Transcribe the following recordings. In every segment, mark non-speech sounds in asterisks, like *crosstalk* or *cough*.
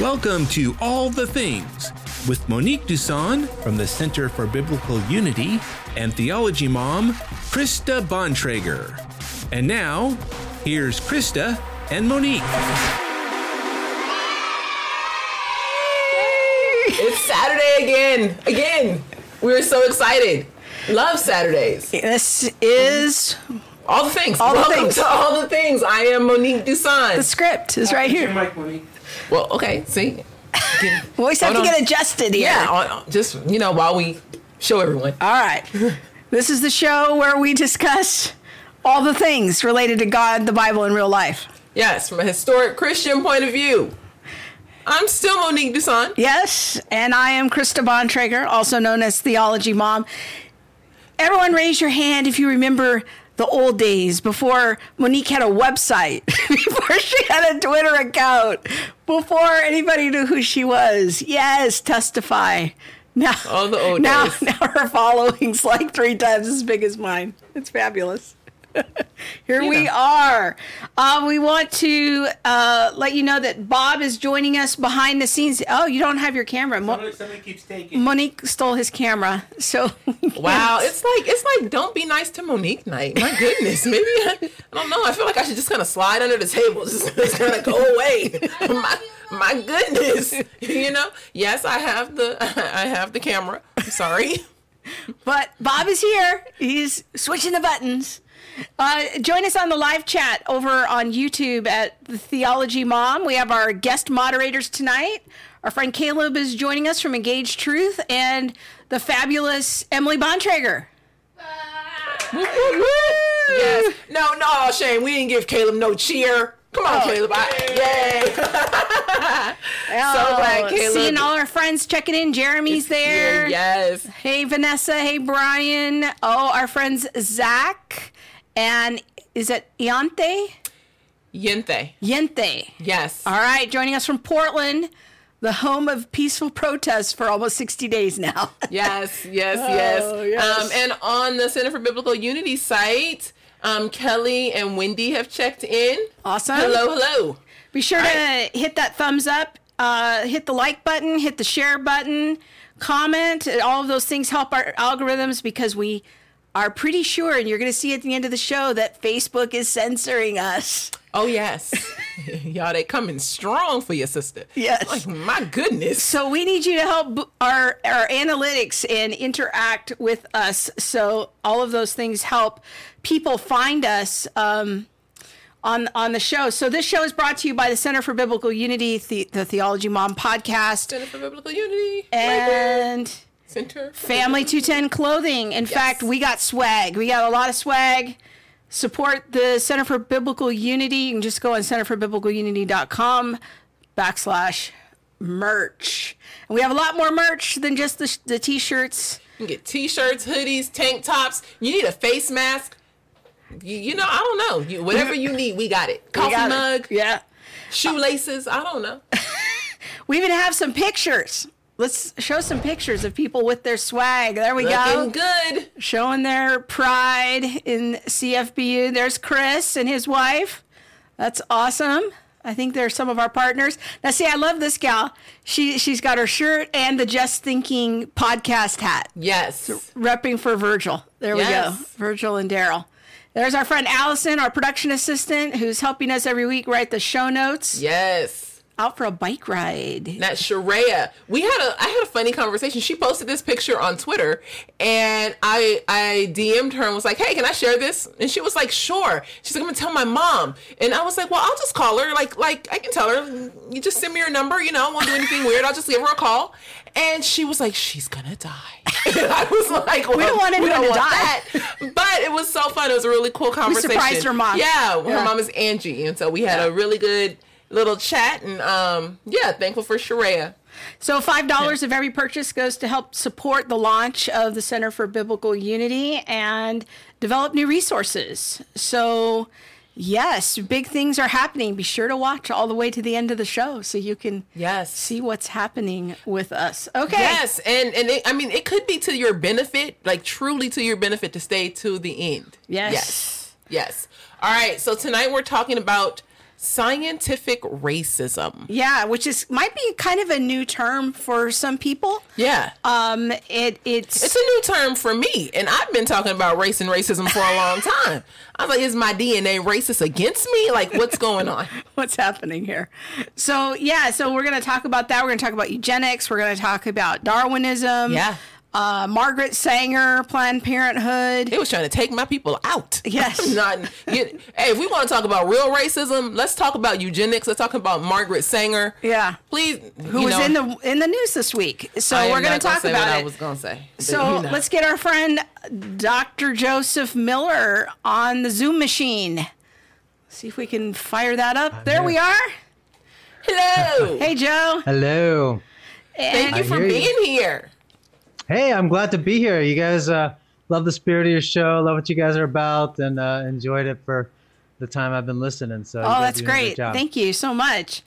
Welcome to All the Things with Monique Duson from the Center for Biblical Unity and Theology Mom, Krista Bontrager. And now, here's Krista and Monique. It's Saturday again. Again. We're so excited. Love Saturdays. This is All the things. All the Welcome things. to all the things. I am Monique Duson. the script is right here. Well, okay. See. Get- *laughs* We always have to on. get adjusted here. yeah. on- Just you know, while we show everyone. All right. *laughs* this is the show where we discuss all the things related to God, the Bible, and real life. Yes, from a historic Christian point of view. I'm still Monique Duson. Yes, and I am Krista Bontrager, also known as Theology Mom. Everyone raise your hand if you remember the old days before Monique had a website, *laughs* before she had a Twitter account, before anybody knew who she was. Yes, testify. Now, All the old now, days. *laughs* now her following's like three times as big as mine. It's fabulous. *laughs* Here we know. are. Uh, we want to uh, let you know that Bob is joining us behind the scenes. Oh, you don't have your camera. Mo- Somebody, somebody keeps taking. Monique stole his camera, so *laughs* Wow, it's like it's like don't be nice to Monique night. My goodness, maybe I, I don't know. I feel like I should just kind of slide under the table, *laughs* just, just kind of go away. my my goodness, you know. Yes, I have the I have the camera. I'm sorry. But Bob is here. He's switching the buttons. Uh, join us on the live chat over on YouTube at the Theology Mom. We have our guest moderators tonight. Our friend Caleb is joining us from Engaged Truth and the fabulous Emily Bontrager. Yes. No, no, Shane. We didn't give Caleb no cheer. Come on, Oh, Caleb. I, yay. *laughs* so glad Caleb. Seeing all our friends checking in. Jeremy's there. Yes. Hey, Vanessa. Hey, Brian. Oh, our friends Zach and is it Iante? Yente. Yente. Yes. All right, joining us from Portland, the home of peaceful protests for almost 60 days now. Yes, *laughs* yes, yes. Oh, yes. Um, and on the Center for Biblical Unity site, um, Kelly and Wendy have checked in. Awesome. Hello, hello. Be sure to hit that thumbs up, uh, hit the like button, hit the share button, comment. All of those things help our algorithms because we are pretty sure, and you're going to see at the end of the show, that Facebook is censoring us. Oh yes, *laughs* y'all, they coming strong for your sister. Yes. Like my goodness. So we need you to help our our analytics and interact with us. So all of those things help people find us um, on on the show. So this show is brought to you by the Center for Biblical Unity, the, the Theology Mom podcast, Center for Biblical Unity. and there. Center. Family 210 Clothing. In fact, we got swag. We got a lot of swag. Support the Center for Biblical Unity. You can just go on centerforbiblicalunity.com backslash merch. And we have a lot more merch than just the, the t-shirts. You can get t-shirts, hoodies, tank tops. You need a face mask. You, you know, I don't know. You, whatever you need, we got it. Coffee got it. mug, Yeah. shoelaces. I don't know. *laughs* We even have some pictures. Let's show some pictures of people with their swag. There we go. Looking good. showing their pride in CFBU. There's Chris and his wife. That's awesome. I think they're some of our partners. Now, see, I love this gal. She she's got her shirt and the Just Thinking podcast hat, Yes. repping for Virgil. There we go, Virgil and Darrell. There's our friend Allison, our production assistant, who's helping us every week write the show notes. Yes. Out for a bike ride. That's Sharia. We had a I had a funny conversation. She posted this picture on Twitter and I I DM'd her and was like, Hey, can I share this? And she was like, Sure. She's like, I'm gonna tell my mom. And I was like, Well, I'll just call her. Like like I can tell her. You just send me your number, you know, I won't do anything weird. I'll just give her a call. And she was like, She's gonna die. and *laughs* I was like, well, don't want anyone to die. that. But it was so fun. It was a really cool conversation. We surprised her mom. Yeah, her Yeah. mom is Angie. And so we had Yeah. a really good little chat and um yeah, thankful for Sharia. So five dollars of every purchase goes to help support the launch of the Center for Biblical Unity and develop new resources. So yes, big things are happening. Be sure to watch all the way to the end of the show so you can Yes. see what's happening with us. Okay. Yes, and and it, I mean it could be to your benefit, like truly to your benefit to stay to the end. Yes. Yes. Yes. All right. So tonight we're talking about scientific racism. Yeah, which is might be kind of a new term for some people. Yeah. Um, it it's It's a new term for me, and I've been talking about race and racism for a long time. I was like, is my DNA racist against me? Like, what's going on? *laughs* what's happening here. So yeah, so we're gonna talk about that. We're gonna talk about eugenics. We're gonna talk about Darwinism. Yeah. Uh, Margaret Sanger, Planned Parenthood. They was trying to take my people out. *laughs* Yes. Not. You, hey, if we want to talk about real racism, let's talk about eugenics. Let's talk about Margaret Sanger. Yeah. Please. Who was in the in the news this week? So I we're gonna talk say about what it. I was gonna say. So you know. let's get our friend Dr. Joseph Miller on the Zoom machine. See if we can fire that up. There we are. Hello. Hey, Joe. Hello. Thank you I for hear you. being here. Hey, I'm glad to be here. You guys uh, love the spirit of your show, love what you guys are about, and uh, enjoyed it for the time I've been listening. So, Oh, that's are doing a great. Thank you so much.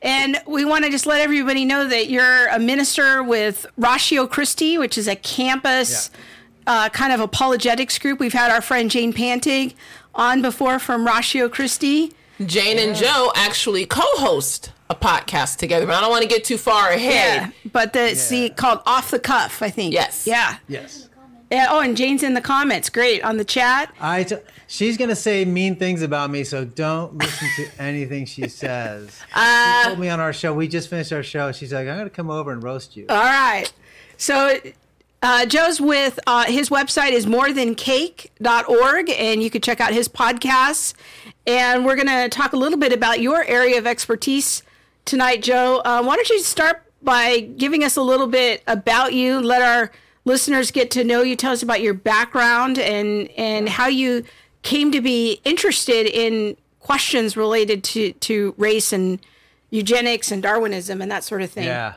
And we want to just let everybody know that you're a minister with Ratio Christi, which is a campus uh, kind of apologetics group. We've had our friend Jane Pantig on before from Ratio Christi. Jane and Joe actually co-host a podcast together, but I don't want to get too far ahead. Yeah, But the see called Off the Cuff, I think. Yes. Yeah. Yes. Yeah. Oh, and Jane's in the comments. Great on the chat. I t- she's gonna say mean things about me, so don't listen to *laughs* anything she says. Uh, she told me on our show. We just finished our show. She's like, "I'm gonna come over and roast you." All right. So uh, Joe's with uh, his website is morethancake.org, and you can check out his podcasts. And we're going to talk a little bit about your area of expertise tonight, Joe. Uh, why don't you start by giving us a little bit about you? Let our listeners get to know you. Tell us about your background and and how you came to be interested in questions related to to race and eugenics and Darwinism and that sort of thing. Yeah.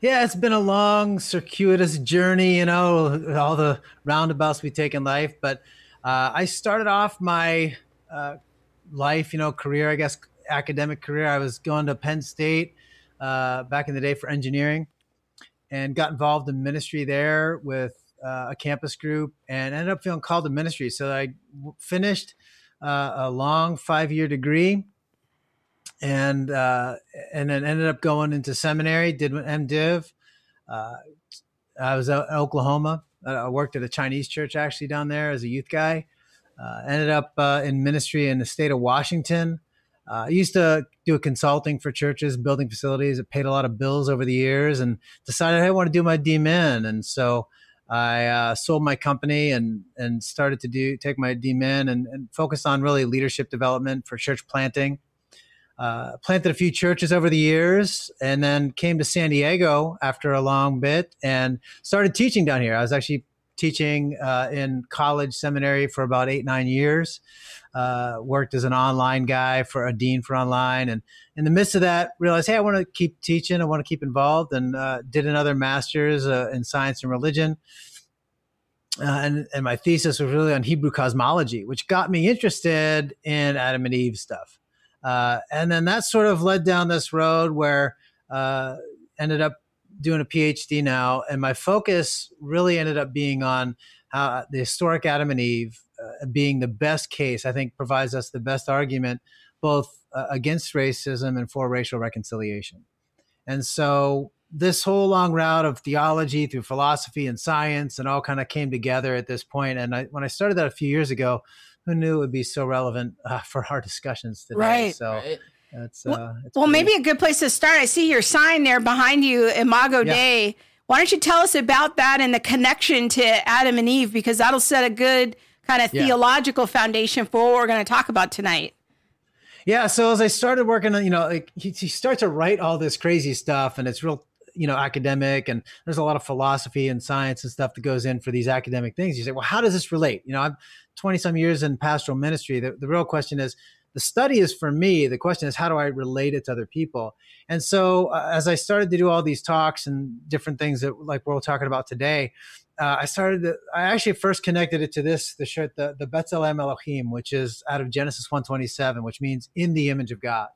Yeah, it's been a long, circuitous journey, you know, all the roundabouts we take in life. But uh, I started off my uh, life, you know, career, I guess, academic career. I was going to Penn State uh, back in the day for engineering and got involved in ministry there with uh, a campus group and ended up feeling called to ministry. So I w- finished uh, a long five year degree and uh, and then ended up going into seminary. Did an MDiv. Uh, I was out in Oklahoma. I worked at a Chinese church actually down there as a youth guy. Uh, ended up uh, in ministry in the state of Washington. Uh, I used to do consulting for churches, building facilities. It paid a lot of bills over the years, and decided hey, I want to do my DMin. And so I uh, sold my company and and started to do take my DMin and, and focus on really leadership development for church planting uh, planted a few churches over the years and then came to San Diego after a long bit and started teaching down here. I was actually teaching uh, in college seminary for about eight, nine years. Uh, worked as an online guy for a dean for online. And in the midst of that, realized, hey, I want to keep teaching. I want to keep involved and uh, did another master's uh, in science and religion. Uh, and, and my thesis was really on Hebrew cosmology, which got me interested in Adam and Eve stuff. And then that sort of led down this road where ended up doing a PhD now, and my focus really ended up being on how the historic Adam and Eve being the best case. I think provides us the best argument both uh, against racism and for racial reconciliation. And so this whole long route of theology through philosophy and science and all kind of came together at this point. And I, when I started that a few years ago, who knew it would be so relevant *laughs* uh, for our discussions today? Right. So Right. that's Well- uh, it's Well, pretty- maybe a good place to start. I see your sign there behind you, Imago Yeah. Dei. Why don't you tell us about that and the connection to Adam and Eve? Because that'll set a good kind of Yeah. theological foundation for what we're going to talk about tonight. Yeah. So as I started working on, you know, like he, he starts to write all this crazy stuff, and it's real, you know, academic, and there's a lot of philosophy and science and stuff that goes in for these academic things. You say, well, how does this relate? You know, I'm 20 some years in pastoral ministry. The, the real question is, the study is for me. The question is, how do I relate it to other people? And so, uh, as I started to do all these talks and different things that, like we're talking about today, uh, I started. I actually first connected it to this the shirt, the the Betzelem Elohim, which is out of Genesis one twenty seven, which means in the image of God.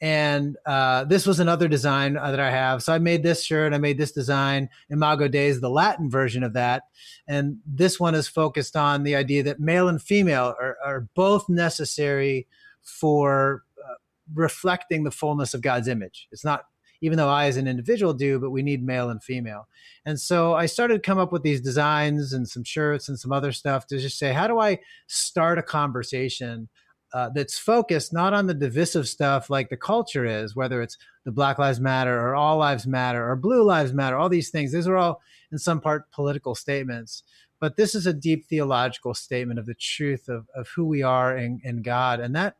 And uh, this was another design uh, that I have. So I made this shirt. I made this design. Imago Dei is the Latin version of that, and this one is focused on the idea that male and female are, are both necessary for uh, reflecting the fullness of God's image. It's not even though I as an individual do, but we need male and female. And so I started to come up with these designs and some shirts and some other stuff to just say, how do I start a conversation uh, that's focused not on the divisive stuff like the culture is, whether it's the Black Lives Matter or All Lives Matter or Blue Lives Matter, all these things. These are all, in some part, political statements. But this is a deep theological statement of the truth of, of who we are in, in God. And that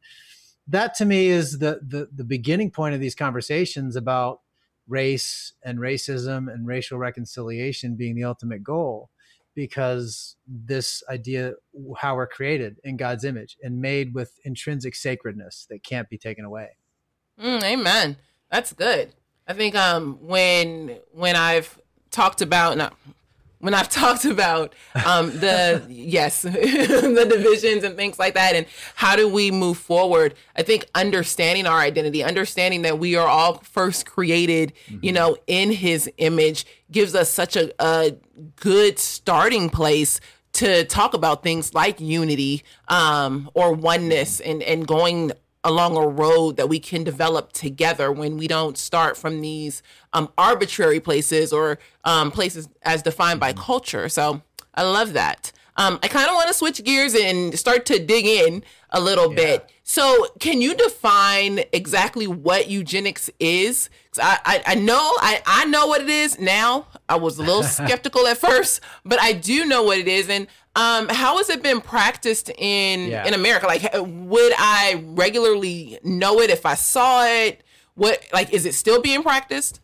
that to me is the, the the beginning point of these conversations about race and racism and racial reconciliation being the ultimate goal because this idea how we're created in God's image and made with intrinsic sacredness that can't be taken away. Mm, amen. That's good. I think um when when I've talked about when I've *laughs* talked about um, the yes *laughs* the divisions and things like that, and how do we move forward? I think understanding our identity, understanding that we are all first created, mm-hmm. you know, in His image, gives us such a, a good starting place to talk about things like unity um, or oneness and, and going along a road that we can develop together when we don't start from these um, arbitrary places or um, places as defined by culture. So I love that. Um, I kind of want to switch gears and start to dig in a little yeah. bit. So, can you define exactly what eugenics is? I, I, I know I, I know what it is now. I was a little *laughs* skeptical at first, but I do know what it is. And um, how has it been practiced in yeah. in America? Like, would I regularly know it if I saw it? What like is it still being practiced?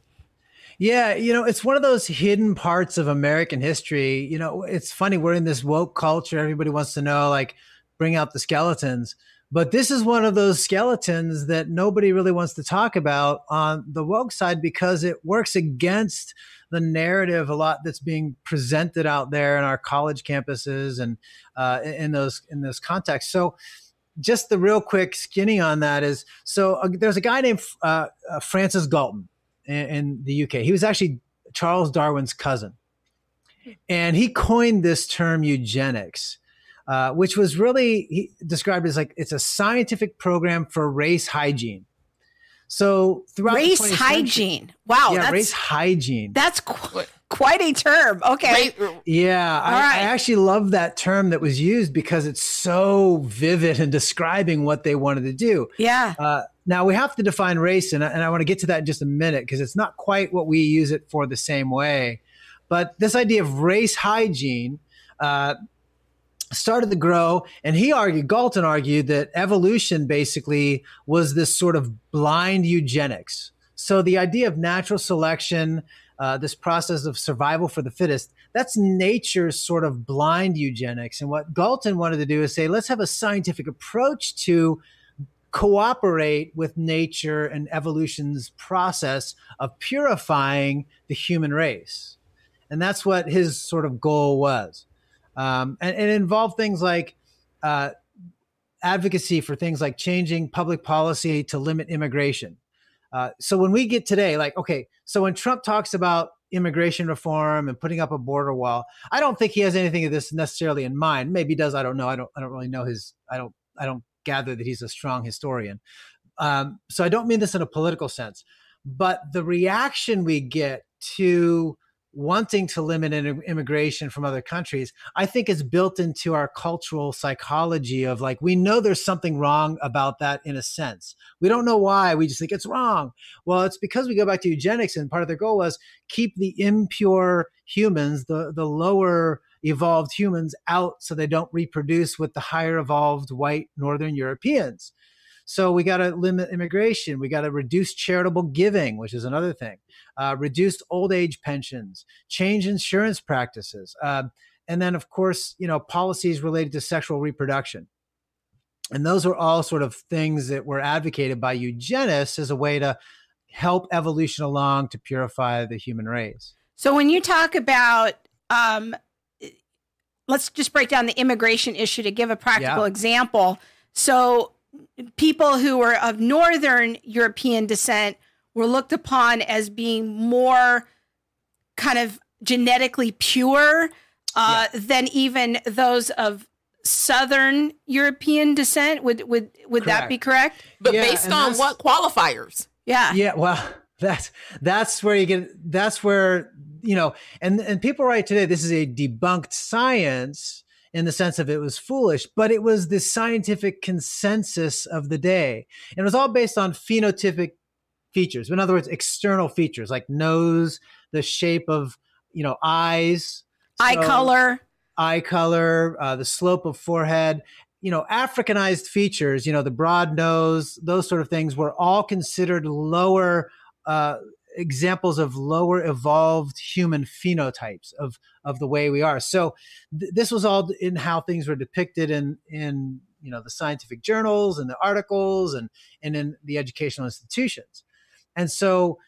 Yeah, you know, it's one of those hidden parts of American history. You know, it's funny we're in this woke culture. Everybody wants to know, like, bring out the skeletons. But this is one of those skeletons that nobody really wants to talk about on the woke side because it works against the narrative a lot that's being presented out there in our college campuses and uh, in those in those contexts. So, just the real quick skinny on that is so uh, there's a guy named uh, uh Francis Galton in, in the UK. He was actually Charles Darwin's cousin, and he coined this term eugenics. Uh, which was really described as like it's a scientific program for race hygiene. So throughout race hygiene, wow, yeah, race hygiene. That's qu- quite a term. Okay, yeah, I, right. I, actually love that term that was used because it's so vivid in describing what they wanted to do. Yeah. Uh, now we have to define race, and, and I want to get to that in just a minute because it's not quite what we use it for the same way. But this idea of race hygiene. Uh, started to grow and he argued galton argued that evolution basically was this sort of blind eugenics. So the idea of natural selection uh, this process of survival for the fittest that's nature's sort of blind eugenics. And what galton wanted to do is say let's have a scientific approach to cooperate with nature and evolution's process of purifying the human race. And that's what his sort of goal was um, and, it involved things like uh, advocacy for things like changing public policy to limit immigration. Uh, so when we get today, like, okay, so when Trump talks about immigration reform and putting up a border wall, I don't think he has anything of this necessarily in mind. Maybe he does. I don't know. I don't. I don't really know his. I don't. I don't gather that he's a strong historian. Um, so I don't mean this in a political sense, but the reaction we get to wanting to limit immigration from other countries, I think is built into our cultural psychology of like, we know there's something wrong about that in a sense. We don't know why. We just think it's wrong. Well, it's because we go back to eugenics and part of their goal was keep the impure humans, the, the lower evolved humans out so they don't reproduce with the higher evolved white Northern Europeans. So we got to limit immigration. We got to reduce charitable giving, which is another thing. Uh, reduce old age pensions, change insurance practices, uh, and then of course, you know, policies related to sexual reproduction. And those are all sort of things that were advocated by eugenists as a way to help evolution along to purify the human race. So when you talk about um, let's just break down the immigration issue to give a practical yeah. example. So people who were of Northern European descent were looked upon as being more kind of genetically pure uh, yeah. than even those of Southern European descent. Would would would that be correct? But Yeah, based on what qualifiers? Yeah. Yeah, well, *laughs* that's that's where you get that's where you know, and and people write today this is a debunked science in the sense of it was foolish, but it was the scientific consensus of the day. And it was all based on phenotypic features. In other words, external features like nose, the shape of, you know, eyes, Eye So- color. eye color, uh, the slope of forehead, you know, Africanized features, you know, the broad nose, those sort of things were all considered lower uh, examples of lower evolved human phenotypes of of the way we are. So th- this was all in how things were depicted in in you know the scientific journals and the articles and and in the educational institutions. And so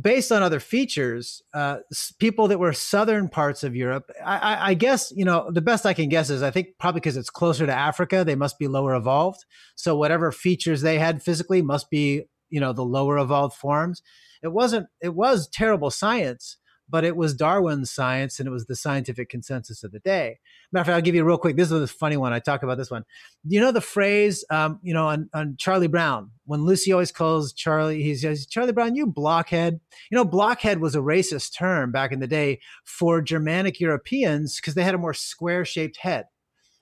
based on other features, uh, people that were southern parts of Europe, I, I, I guess you know the best I can guess is I think probably because it's closer to Africa, they must be lower evolved. So whatever features they had physically must be you know the lower evolved forms. It wasn't. It was terrible science, but it was Darwin's science, and it was the scientific consensus of the day. Matter of fact, I'll give you a real quick. This is a funny one. I talk about this one. You know the phrase, um, you know, on, on Charlie Brown when Lucy always calls Charlie, he says, "Charlie Brown, you blockhead." You know, blockhead was a racist term back in the day for Germanic Europeans because they had a more square-shaped head.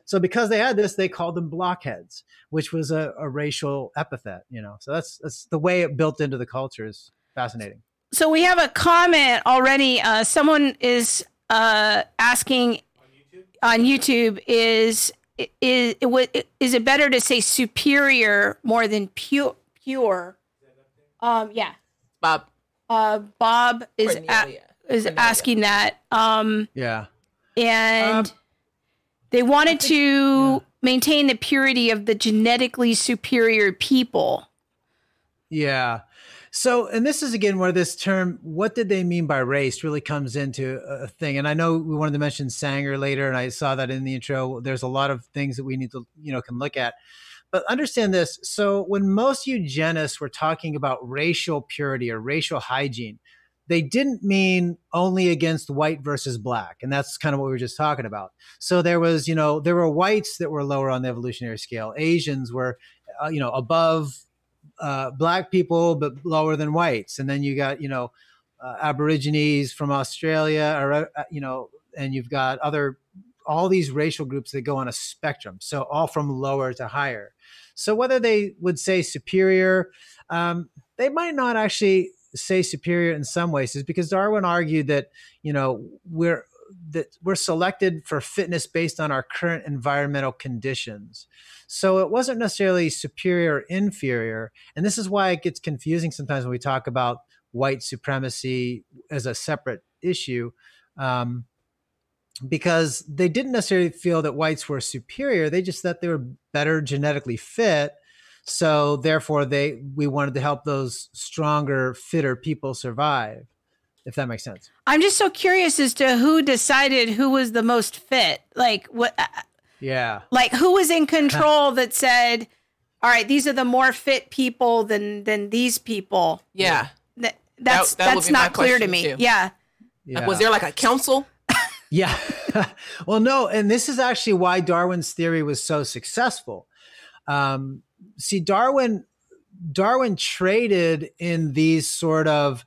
So because they had this, they called them blockheads, which was a, a racial epithet. You know, so that's that's the way it built into the culture is fascinating. So we have a comment already. Uh, someone is uh, asking on YouTube is is is it better to say superior more than pure pure? Um, yeah. Bob. Uh, Bob is a- is Cornelia. asking that. Um, Yeah. and Um, they wanted to maintain the purity of the genetically superior people. Yeah. So, and this is again where this term, what did they mean by race, really comes into a thing. And I know we wanted to mention Sanger later, and I saw that in the intro. There's a lot of things that we need to, you know, can look at. But understand this. So, when most eugenists were talking about racial purity or racial hygiene, they didn't mean only against white versus black. And that's kind of what we were just talking about. So, there was, you know, there were whites that were lower on the evolutionary scale, Asians were, uh, you know, above uh, black people but lower than whites. And then you got you know uh, aborigines from australia or uh, you know and you've got other all these racial groups that go on a spectrum. So all from lower to higher. So whether they would say superior um, they might not actually say superior in some ways is because darwin argued that you know we're that we're selected for fitness based on our current environmental conditions so it wasn't necessarily superior or inferior. And this is why it gets confusing sometimes when we talk about white supremacy as a separate issue. Um, because they didn't necessarily feel that whites were superior. They just thought they were better genetically fit. So therefore they we wanted to help those stronger, fitter people survive, if that makes sense. I'm just so curious as to who decided who was the most fit. Like what Yeah. like who was in *laughs* control that said, "All right, these are the more fit people than than these people." Yeah. That, that's that would that's not clear to me. too. Yeah. yeah. Was there like a council? *laughs* Yeah. *laughs* well, no, and this is actually why Darwin's theory was so successful. Um, see, Darwin Darwin traded in these sort of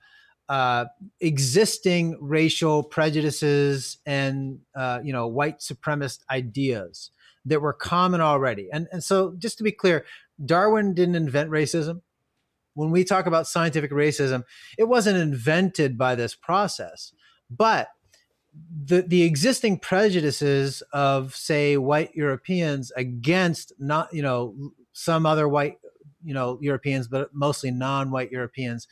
uh, existing racial prejudices and uh, you know white supremacist ideas that were common already. And and so, just to be clear, Darwin didn't invent racism. When we talk about scientific racism, it wasn't invented by this process, but the the existing prejudices of say white Europeans against not you know some other white you know Europeans but mostly non-white Europeans.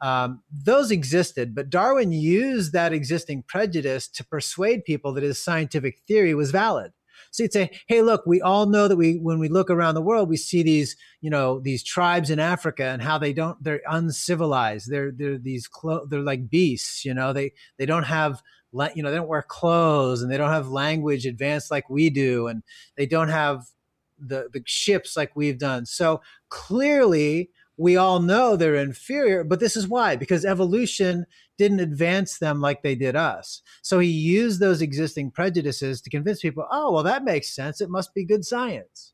Um, those existed but Darwin used that existing prejudice to persuade people that his scientific theory was valid. So he'd say hey look we all know that we when we look around the world we see these you know these tribes in Africa and how they don't they're uncivilized. They're they're these clo- they're like beasts you know? They they don't have you know they don't wear clothes and they don't have language advanced like we do and they don't have the the ships like we've done so clearly we all know they're inferior, but this is why because evolution didn't advance them like they did us. So he used those existing prejudices to convince people, oh, well, that makes sense. It must be good science.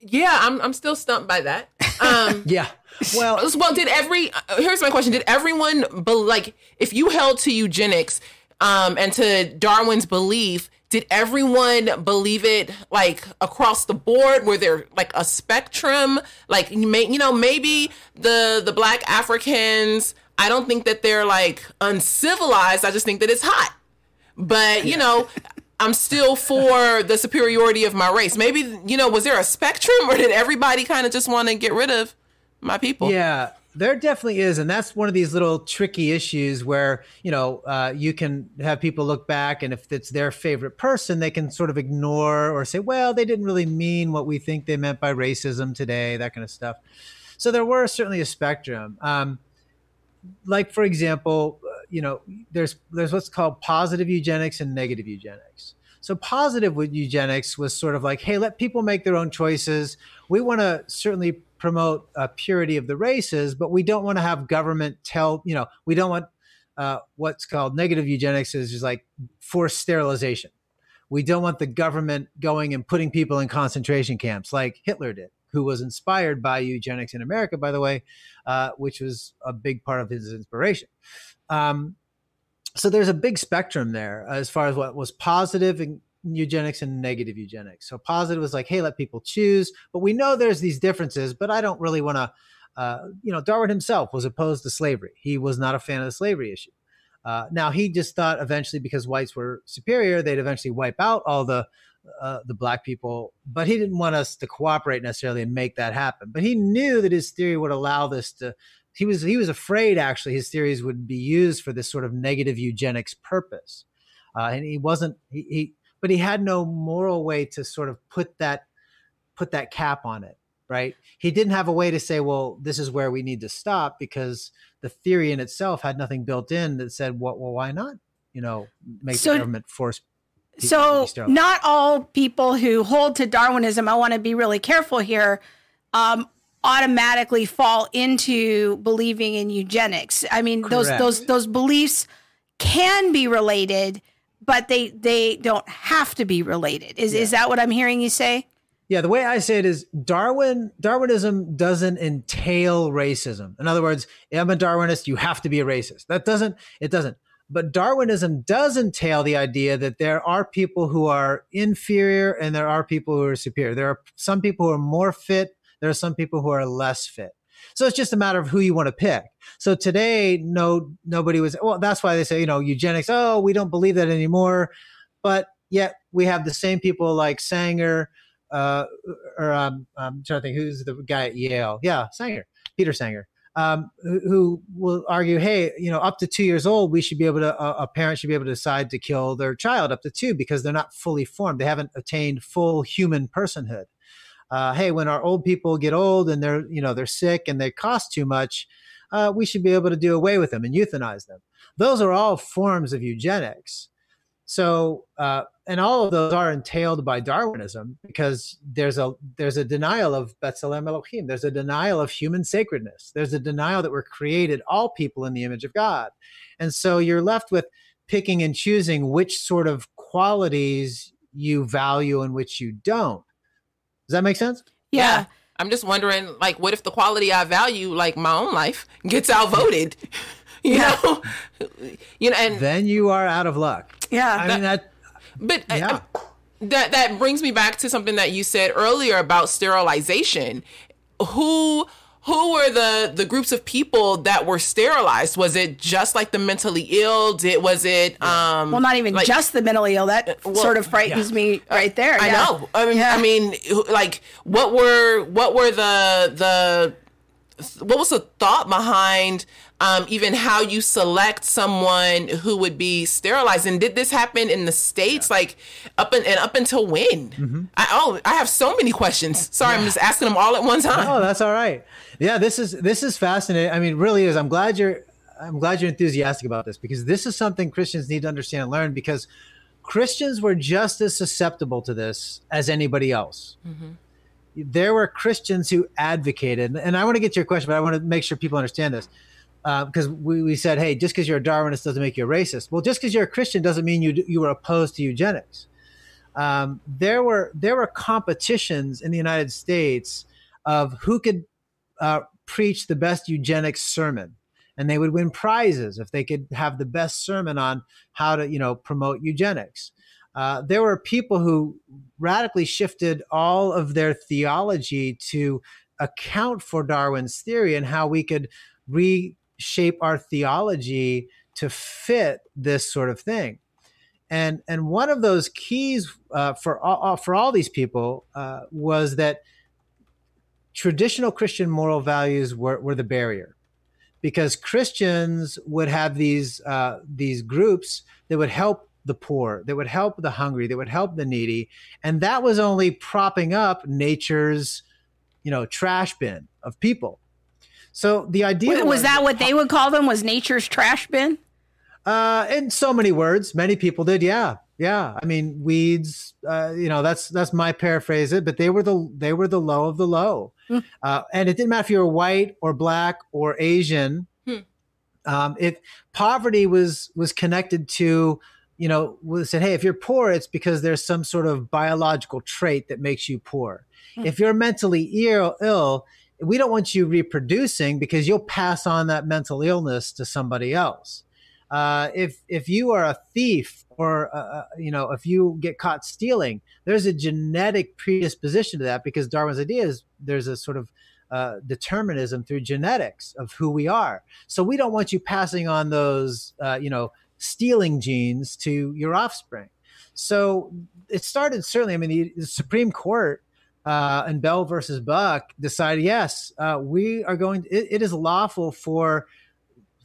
Yeah, I'm I'm still stumped by that. Um, *laughs* yeah. Well, well, did every uh, here's my question: Did everyone be, like if you held to eugenics um, and to Darwin's belief? Did everyone believe it like across the board? Were there like a spectrum? Like you may you know maybe the the black Africans. I don't think that they're like uncivilized. I just think that it's hot. But you know, I'm still for the superiority of my race. Maybe, you know, was there a spectrum or did everybody kind of just want to get rid of my people? Yeah, there definitely is. And that's one of these little tricky issues where, you know, uh, you can have people look back and if it's their favorite person, they can sort of ignore or say, well, they didn't really mean what we think they meant by racism today, that kind of stuff. So there were certainly a spectrum. Um, like, for example, you know, there's there's what's called positive eugenics and negative eugenics. So positive with eugenics was sort of like, hey, let people make their own choices. We want to certainly promote uh, purity of the races, but we don't want to have government tell, you know, we don't want uh, what's called negative eugenics is just like forced sterilization. We don't want the government going and putting people in concentration camps like Hitler did, who was inspired by eugenics in America, by the way, uh, which was a big part of his inspiration. Um, so there's a big spectrum there as far as what was positive in eugenics and negative eugenics. So positive was like, hey, let people choose, but we know there's these differences. But I don't really want to. Uh, you know, Darwin himself was opposed to slavery. He was not a fan of the slavery issue. Uh, now he just thought eventually, because whites were superior, they'd eventually wipe out all the uh, the black people. But he didn't want us to cooperate necessarily and make that happen. But he knew that his theory would allow this to he was he was afraid actually his theories would be used for this sort of negative eugenics purpose, uh, and he wasn't he, he but he had no moral way to sort of put that put that cap on it right he didn't have a way to say well this is where we need to stop because the theory in itself had nothing built in that said well, well why not you know make so, the government force so not all people who hold to darwinism i want to be really careful here um, automatically fall into believing in eugenics. I mean, Correct. those those those beliefs can be related, but they they don't have to be related. Is yeah. is that what I'm hearing you say? Yeah, the way I say it is Darwin Darwinism doesn't entail racism. In other words, if I'm a Darwinist, you have to be a racist. That doesn't it doesn't. But Darwinism does entail the idea that there are people who are inferior and there are people who are superior. There are some people who are more fit there are some people who are less fit. So it's just a matter of who you want to pick. So today, no, nobody was. Well, that's why they say, you know, eugenics. Oh, we don't believe that anymore. But yet we have the same people like Sanger, uh, or um, I'm trying to think who's the guy at Yale. Yeah, Sanger, Peter Singer, um, who, who, will argue, hey, you know, up to two years old, we should be able to, a, a parent should be able to decide to kill their child up to two because they're not fully formed. They haven't attained full human personhood uh, hey, when our old people get old and they're you know they're sick and they cost too much, uh, we should be able to do away with them and euthanize them. Those are all forms of eugenics. So, uh, and all of those are entailed by Darwinism because there's a there's a denial of B'Tselem Elohim. There's a denial of human sacredness. There's a denial that we're created all people in the image of God, and so you're left with picking and choosing which sort of qualities you value and which you don't. Does that make sense? Yeah. yeah. I'm just wondering, like, what if the quality I value, like my own life, gets outvoted? *laughs* you yeah. know, *laughs* you know, and then you are out of luck. Yeah, I that, mean that. But uh, yeah. Uh, that that brings me back to something that you said earlier about sterilization. Who who were the the groups of people that were sterilized? Was it just like the mentally ill? Did was it um well not even like, just the mentally ill? That well, sort of frightens yeah. me right there. I yeah. know. I mean, yeah. I mean, like what were what were the the what was the thought behind um, even how you select someone who would be sterilized? And did this happen in the states, yeah. like up and up until when? Mm-hmm. I, oh, I have so many questions. Sorry, yeah. I'm just asking them all at one time. Oh, that's all right. Yeah, this is this is fascinating. I mean, really is. I'm glad you're I'm glad you're enthusiastic about this because this is something Christians need to understand and learn because Christians were just as susceptible to this as anybody else. Mm-hmm. there were Christians who advocated, and I want to get to your question, but I want to make sure people understand this. Because uh, we, we said, hey, just because you're a Darwinist doesn't make you a racist. Well, just because you're a Christian doesn't mean you you were opposed to eugenics. Um, there were there were competitions in the United States of who could uh, preach the best eugenics sermon, and they would win prizes if they could have the best sermon on how to you know promote eugenics. Uh, there were people who radically shifted all of their theology to account for Darwin's theory and how we could reshape our theology to fit this sort of thing. And and one of those keys uh, for all, for all these people uh, was that traditional Christian moral values were, were the barrier, because Christians would have these uh, these groups that would help the poor, that would help the hungry, that would help the needy, and that was only propping up nature's, you know, trash bin of people. So the idea was, was that what they would call them? Was nature's trash bin? Uh, in so many words, many people did. Yeah, yeah. I mean, weeds. Uh, you know, that's that's my paraphrase it. But they were the they were the low of the low, mm. uh, and it didn't matter if you were white or black or Asian. Hmm. Um, if poverty was was connected to you know, was said, hey, if you're poor, it's because there's some sort of biological trait that makes you poor. Mm-hmm. If you're mentally Ill, Ill, we don't want you reproducing because you'll pass on that mental illness to somebody else. Uh, if if you are a thief or uh, uh, you know if you get caught stealing, there's a genetic predisposition to that because Darwin's idea is there's a sort of uh, determinism through genetics of who we are. So we don't want you passing on those, uh, you know, stealing genes to your offspring. So it started certainly. I mean, the, the Supreme Court uh, and Bell versus Buck decided, yes, uh, we are going. It, it is lawful for,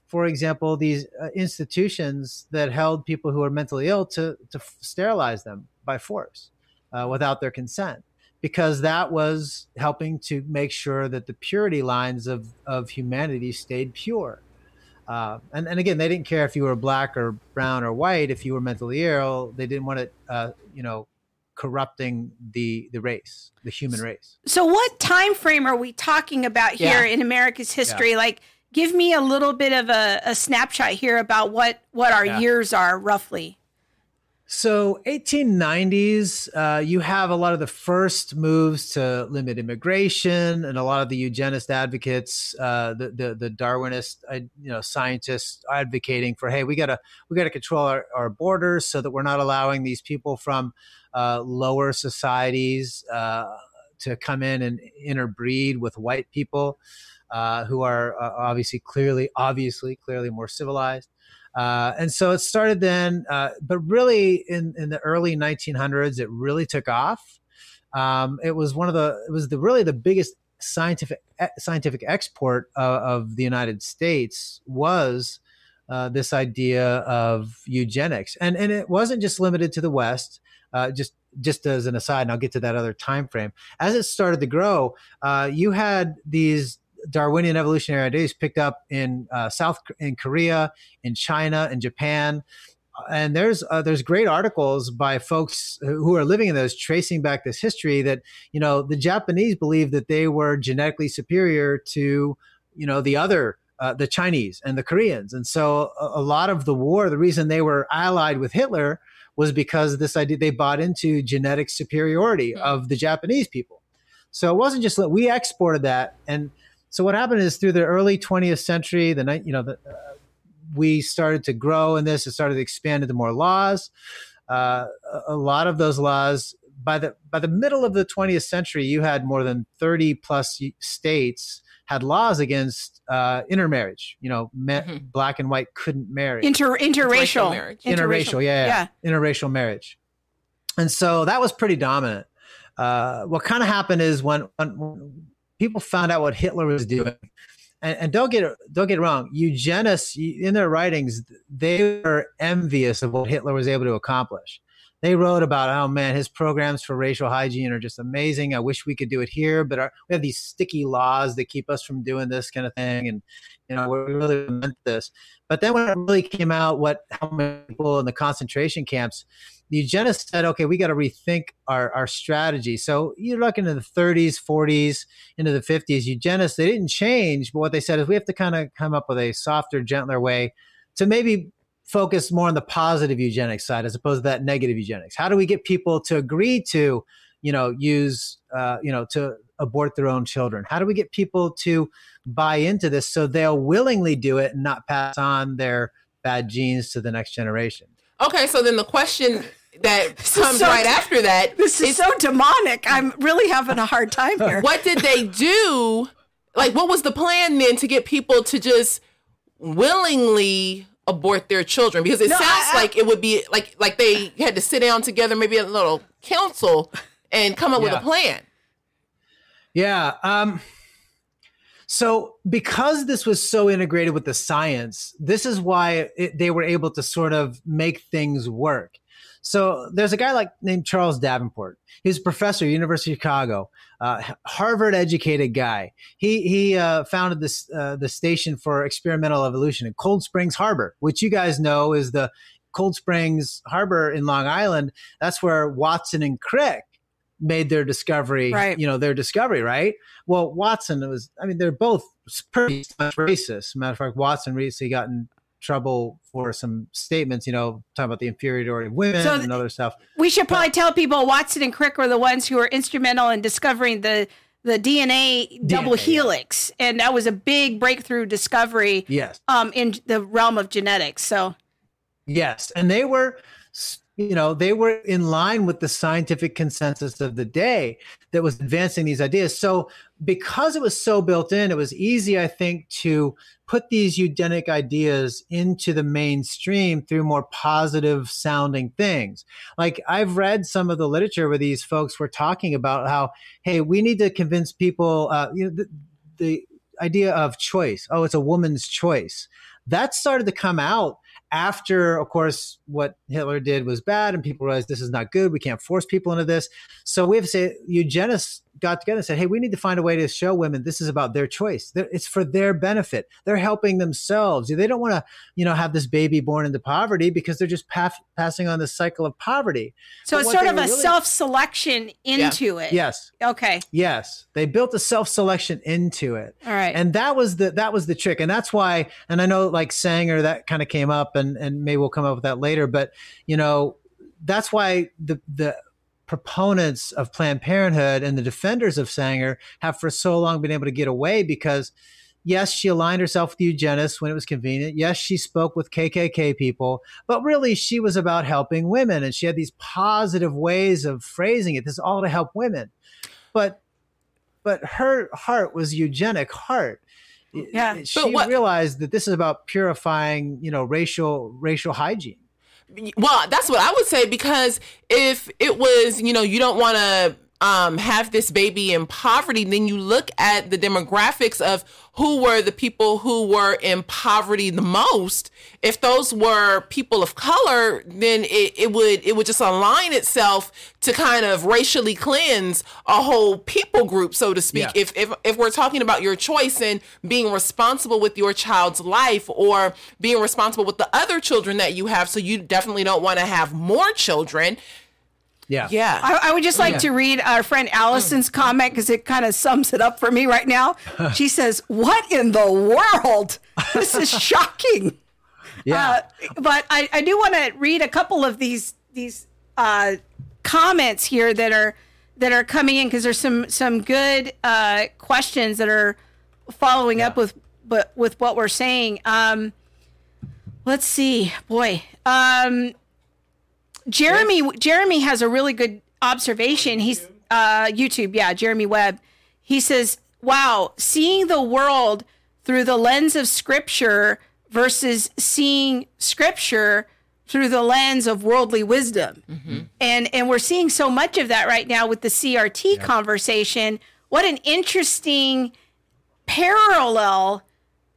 for example, these uh, institutions that held people who are mentally ill to to sterilize them by force uh, without their consent, because that was helping to make sure that the purity lines of of humanity stayed pure. Uh, and, and again, they didn't care if you were black or brown or white. If you were mentally ill, they didn't want it, uh, you know, corrupting the the race, the human race. So, what time frame are we talking about here yeah. in America's history? Yeah. Like, give me a little bit of a, a snapshot here about what what our yeah. years are roughly. So 1890s, uh, you have a lot of the first moves to limit immigration, and a lot of the eugenist advocates, uh, the, the, the Darwinist, uh, you know, scientists advocating for, hey, we gotta we gotta control our, our borders so that we're not allowing these people from uh, lower societies uh, to come in and interbreed with white people uh, who are obviously clearly obviously clearly more civilized. Uh, and so it started then, uh, but really in, in the early 1900s, it really took off. Um, it was one of the, it was the really the biggest scientific scientific export of, of the United States was uh, this idea of eugenics, and and it wasn't just limited to the West. Uh, just just as an aside, and I'll get to that other time frame. As it started to grow, uh, you had these Darwinian evolutionary ideas picked up in uh, South in Korea, in China, in Japan, and there's uh, there's great articles by folks who are living in those tracing back this history that you know the Japanese believed that they were genetically superior to you know the other uh, the Chinese and the Koreans, and so a, a lot of the war, the reason they were allied with Hitler was because this idea they bought into genetic superiority mm-hmm. of the Japanese people. So it wasn't just that we exported that and so what happened is through the early 20th century, the night, you know, the, uh, we started to grow in this. It started to expand into more laws. Uh, a lot of those laws by the by the middle of the 20th century, you had more than 30 plus states had laws against uh, intermarriage. You know, mm-hmm. black and white couldn't marry. Inter interracial marriage. Interracial, interracial yeah, yeah, yeah, interracial marriage. And so that was pretty dominant. Uh, what kind of happened is when, when people found out what Hitler was doing. And, and don't get don't get wrong, eugenists in their writings they were envious of what Hitler was able to accomplish. They wrote about, oh man, his programs for racial hygiene are just amazing. I wish we could do it here, but our, we have these sticky laws that keep us from doing this kind of thing. And, you know, we really meant this. But then when it really came out, what how many people in the concentration camps, the eugenists said, okay, we got to rethink our, our strategy. So you're looking in the 30s, 40s, into the 50s. Eugenists, they didn't change, but what they said is we have to kind of come up with a softer, gentler way to maybe focus more on the positive eugenics side as opposed to that negative eugenics. How do we get people to agree to, you know, use, uh, you know, to abort their own children? How do we get people to buy into this so they'll willingly do it and not pass on their bad genes to the next generation? Okay, so then the question that *laughs* comes so- right after that This is so demonic. I'm really having a hard time *laughs* here. what did they do? Like, what was the plan then to get people to just willingly abort their children? Because it No, sounds I- I- like it would be like like they had to sit down together, maybe a little council, and come up with a plan. Yeah. Um, so, because this was so integrated with the science, this is why it, they were able to sort of make things work. So, there's a guy like named Charles Davenport. He's a professor at University of Chicago, uh, Harvard educated guy. He he uh, founded this uh, the station for experimental evolution in Cold Springs Harbor, which you guys know is the Cold Springs Harbor in Long Island. That's where Watson and Crick made their discovery, Right. you know, their discovery, right? Well, Watson was, I mean, they're both pretty much racist. Matter of fact, Watson recently got in trouble for some statements, you know, talking about the inferiority of women So and other stuff. We should probably tell people Watson and Crick were the ones who were instrumental in discovering the the DNA double yeah. helix, and that was a big breakthrough discovery Yes. um, in the realm of genetics. So Yes, and they were, you know, they were in line with the scientific consensus of the day that was advancing these ideas. So, because it was so built in, it was easy, I think, to put these eugenic ideas into the mainstream through more positive sounding things. Like I've read some of the literature where these folks were talking about how, hey, we need to convince people, uh, you know, the, the idea of choice. Oh, it's a woman's choice. That started to come out after, of course, what Hitler did was bad, and people realized this is not good. We can't force people into this. So we have to say eugenists got together and said, "Hey, we need to find a way to show women this is about their choice. It's for their benefit. They're helping themselves. They don't want to, you know, have this baby born into poverty because they're just pa- passing on the cycle of poverty. so But it's sort of a really- self selection into it. Yes, Okay. yes, they built a self selection into it. All right. and that was the that was the trick and that's why and i know like sanger that kind of came up and and maybe we'll come up with that later but you know that's why the the proponents of planned parenthood and the defenders of sanger have for so long been able to get away because yes she aligned herself with eugenists when it was convenient yes she spoke with kkk people but really she was about helping women and she had these positive ways of phrasing it this is all to help women but but her heart was eugenic heart. Yeah. she realized that this is about purifying, you know, racial racial hygiene. Well, that's what I would say because if it was, you know, you don't want to um, have this baby in poverty, then you look at the demographics of who were the people who were in poverty the most. If those were people of color, then it, it would it would just align itself to kind of racially cleanse a whole people group, so to speak. Yeah. If if if we're talking about your choice and being responsible with your child's life or being responsible with the other children that you have, so you definitely don't want to have more children. Yeah. Yeah. I, I would just like Yeah. to read our friend Allison's comment because it kind of sums it up for me right now. *laughs* She says, What in the world? This is *laughs* shocking. Yeah. Uh, but I, I do want to read a couple of these these uh, comments here that are that are coming in because there's some some good uh, questions that are following up with but with what we're saying. Um, let's see, boy. Um, Jeremy Jeremy has a really good observation. He's uh, YouTube, yeah, Jeremy Webb. He says, "Wow, seeing the world through the lens of Scripture versus seeing Scripture through the lens of worldly wisdom." And and we're seeing so much of that right now with the CRT conversation. What an interesting parallel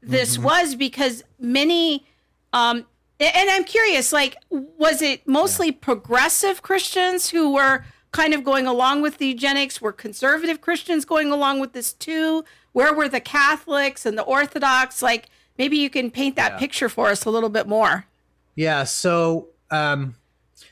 this was because many um, And I'm curious, like, was it mostly yeah. progressive Christians who were kind of going along with the eugenics? Were conservative Christians going along with this too? Where were the Catholics and the Orthodox? Like, maybe you can paint that yeah. picture for us a little bit more. Yeah. So, um,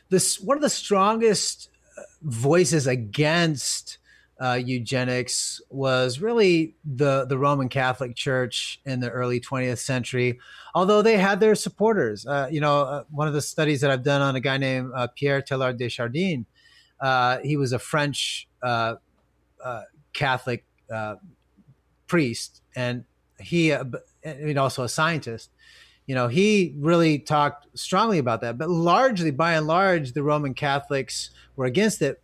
this one of the strongest uh, voices against uh, eugenics was really the the Roman Catholic Church in the early 20th century. Although they had their supporters, uh, you know, uh, one of the studies that I've done on a guy named uh, Pierre Teilhard de Chardin, uh, he was a French uh, Catholic priest, and he and also a scientist. You know, he really talked strongly about that, but largely, by and large, the Roman Catholics were against it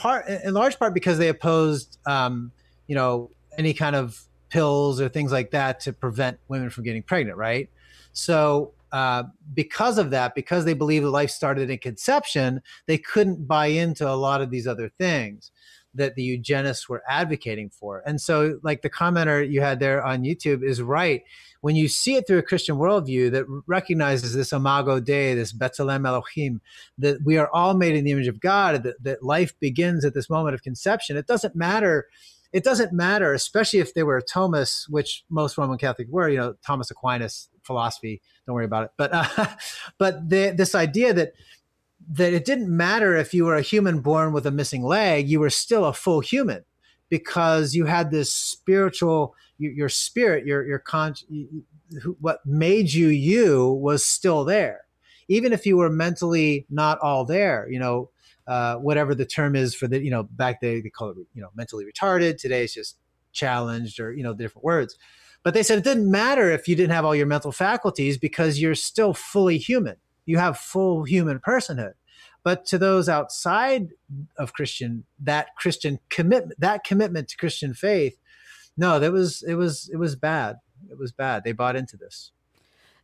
part in large part because they opposed um, you know any kind of pills or things like that to prevent women from getting pregnant right so uh, because of that because they believe that life started in conception they couldn't buy into a lot of these other things that the eugenists were advocating for and so like the commenter you had there on youtube is right when you see it through a Christian worldview that recognizes this imago Dei, this B'Tselem Elohim, that we are all made in the image of God, that, that life begins at this moment of conception, it doesn't matter. It doesn't matter, especially if they were Thomists, which most Roman Catholic were. You know, Thomas Aquinas philosophy. Don't worry about it. But uh, *laughs* but the, this idea that that it didn't matter if you were a human born with a missing leg, you were still a full human because you had this spiritual your, your spirit, your your con, what made you you was still there, even if you were mentally not all there. You know, uh, whatever the term is for the you know back they they call it you know mentally retarded. Today it's just challenged or you know the different words. But they said it didn't matter if you didn't have all your mental faculties because you're still fully human. You have full human personhood. But to those outside of Christian, that Christian commitment, that commitment to Christian faith no, that was it was it was bad. It was bad. They bought into this.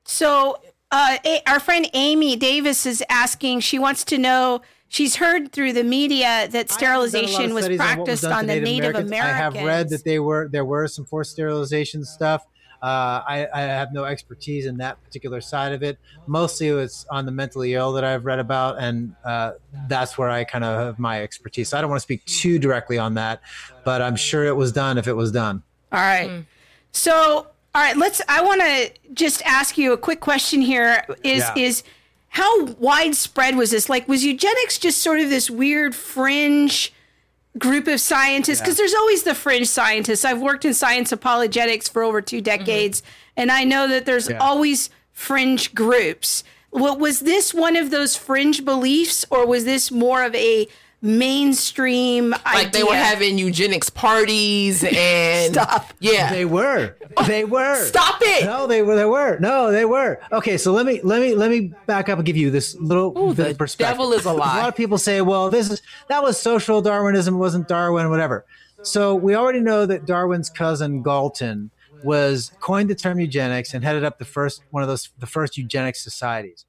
So uh, our friend Amy Davis is asking. She wants to know. She's heard through the media that sterilization was practiced on, on the Native, Native Americans. I have read that they were there were some forced sterilization stuff. Uh, I, I, have no expertise in that particular side of it. Mostly it's on the mentally ill that I've read about, and uh, that's where I kind of have my expertise. So I don't want to speak too directly on that, but I'm sure it was done if it was done. All right. Mm. So, all right, let's. I want to just ask you a quick question here. Is yeah. is how widespread was this? Like, was eugenics just sort of this weird fringe? group of scientists because yeah. there's always the fringe scientists. I've worked in science apologetics for over two decades, mm-hmm. and I know that there's yeah. always fringe groups. Well, was this one of those fringe beliefs, or was this more of a mainstream like idea. they were having eugenics parties *laughs* and stop. Yeah. They were. They were. Stop it! No they were they were. No they were. Okay so let me let me let me back up and give you this little Ooh, bit of perspective. devil is a lie a lot of people say well this is that was social darwinism wasn't darwin whatever. So we already know that darwin's cousin galton was coined the term eugenics and headed up the first one of those the first eugenics societies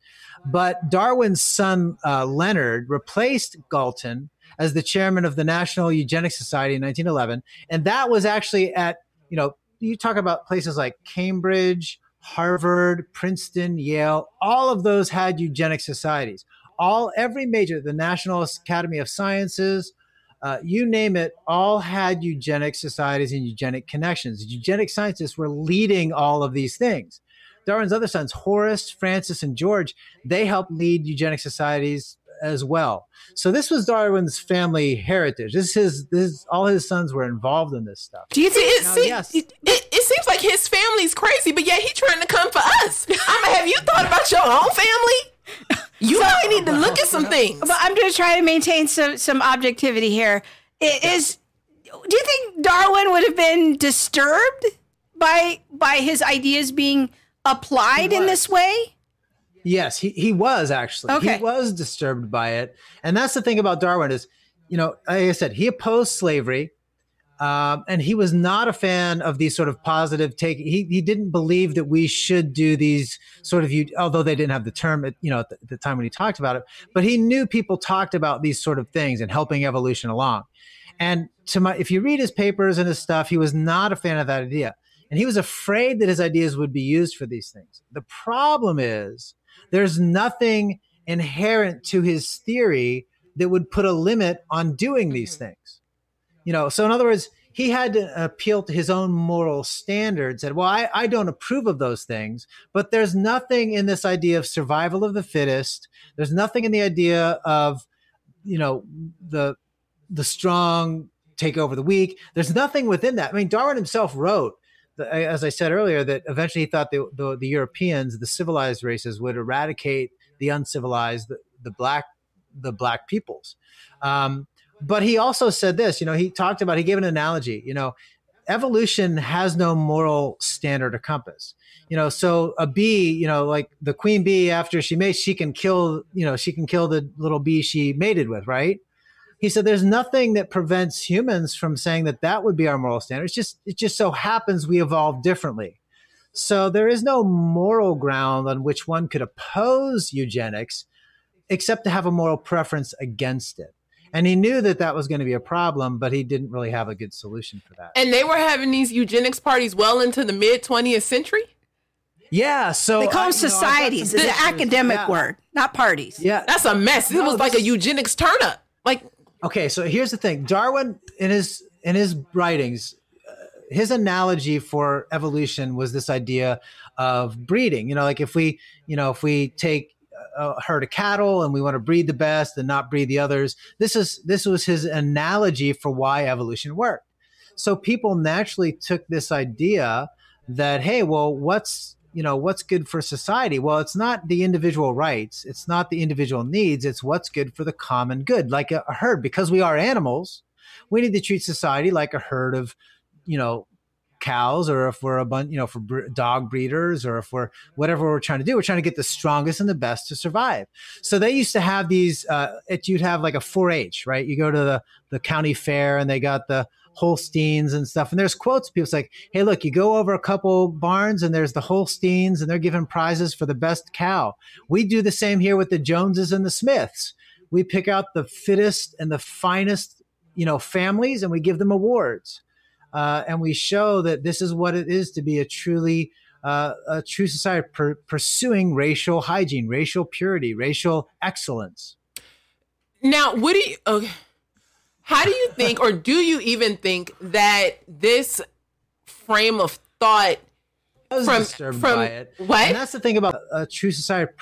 but Darwin's son, uh, Leonard, replaced Galton as the chairman of the National Eugenics Society in 1911. And that was actually at, you know, you talk about places like Cambridge, Harvard, Princeton, Yale, all of those had eugenic societies. All, every major, the National Academy of Sciences, uh, you name it, all had eugenic societies and eugenic connections. Eugenic scientists were leading all of these things. Darwin's other sons, Horace, Francis, and George, they helped lead eugenic societies as well. So this was Darwin's family heritage. This is this is, all his sons were involved in this stuff. Do you think it, now, see, yes. it, it, seems like his family's crazy, but yet he's trying to come for us. I mean, have you thought about your own family? You so, might need to look at some things. But I'm just trying to maintain some some objectivity here. It is do you think Darwin would have been disturbed by by his ideas being applied in this way? Yes, he, he was actually. Okay. He was disturbed by it. And that's the thing about Darwin is, you know, like I said, he opposed slavery. Um, and he was not a fan of these sort of positive take. He, he didn't believe that we should do these sort of, you although they didn't have the term, at, you know, at the, at the time when he talked about it, but he knew people talked about these sort of things and helping evolution along. And to my, if you read his papers and his stuff, he was not a fan of that idea. And he was afraid that his ideas would be used for these things. The problem is There's nothing inherent to his theory that would put a limit on doing these Mm-hmm. things. You know, so in other words, he had to appeal to his own moral standards and well I, I don't approve of those things but there's nothing in this idea of survival of the fittest there's nothing in the idea of you know the the strong take over the weak there's nothing within that i mean darwin himself wrote as i said earlier that eventually he thought the, the, the europeans the civilized races would eradicate the uncivilized the, the black the black peoples. Um, but he also said this you know he talked about he gave an analogy you know evolution has no moral standard or compass. You know so a bee you know like the queen bee after she mates she can kill you know she can kill the little bee she mated with right he said there's nothing that prevents humans from saying that that would be our moral standard it's just it just so happens we evolved differently so there is no moral ground on which one could oppose eugenics except to have a moral preference against it and he knew that that was going to be a problem but he didn't really have a good solution for that And they were having these eugenics parties well into the mid 20th century. yeah so They call I- them you know, I societies. It's an pictures. academic Yeah. word, not parties. yeah That's a mess. It No, was like a eugenics turn up. Like, okay so here's the thing. Darwin in his in his writings uh, his analogy for evolution was this idea of breeding. You know like if we you know if we take a herd of cattle and we want to breed the best and not breed the others this is this was his analogy for why evolution worked. So people naturally took this idea that hey well what's you know what's good for society? Well it's not the individual rights. It's not the individual needs. It's what's good for the common good like a, a herd. Because we are animals we need to treat society like a herd of you know cows or if we're a bunch you know for dog breeders or if we're whatever we're trying to do we're trying to get the strongest and the best to survive. So they used to have these uh it, you'd have like a 4-h right? You go to the the county fair and they got the Holsteins and stuff. And there's quotes. People's like, hey, look, you go over a couple barns and there's the Holsteins and they're giving prizes for the best cow. We do the same here with the Joneses and the Smiths. We pick out the fittest and the finest, you know, families and we give them awards. Uh, and we show that this is what it is to be a truly uh, a true society per- pursuing racial hygiene, racial purity, racial excellence. now, what do you, okay. How do you think, or do you even think that this frame of thought I was From- disturbed from- by it. what? And that's the thing about a true society.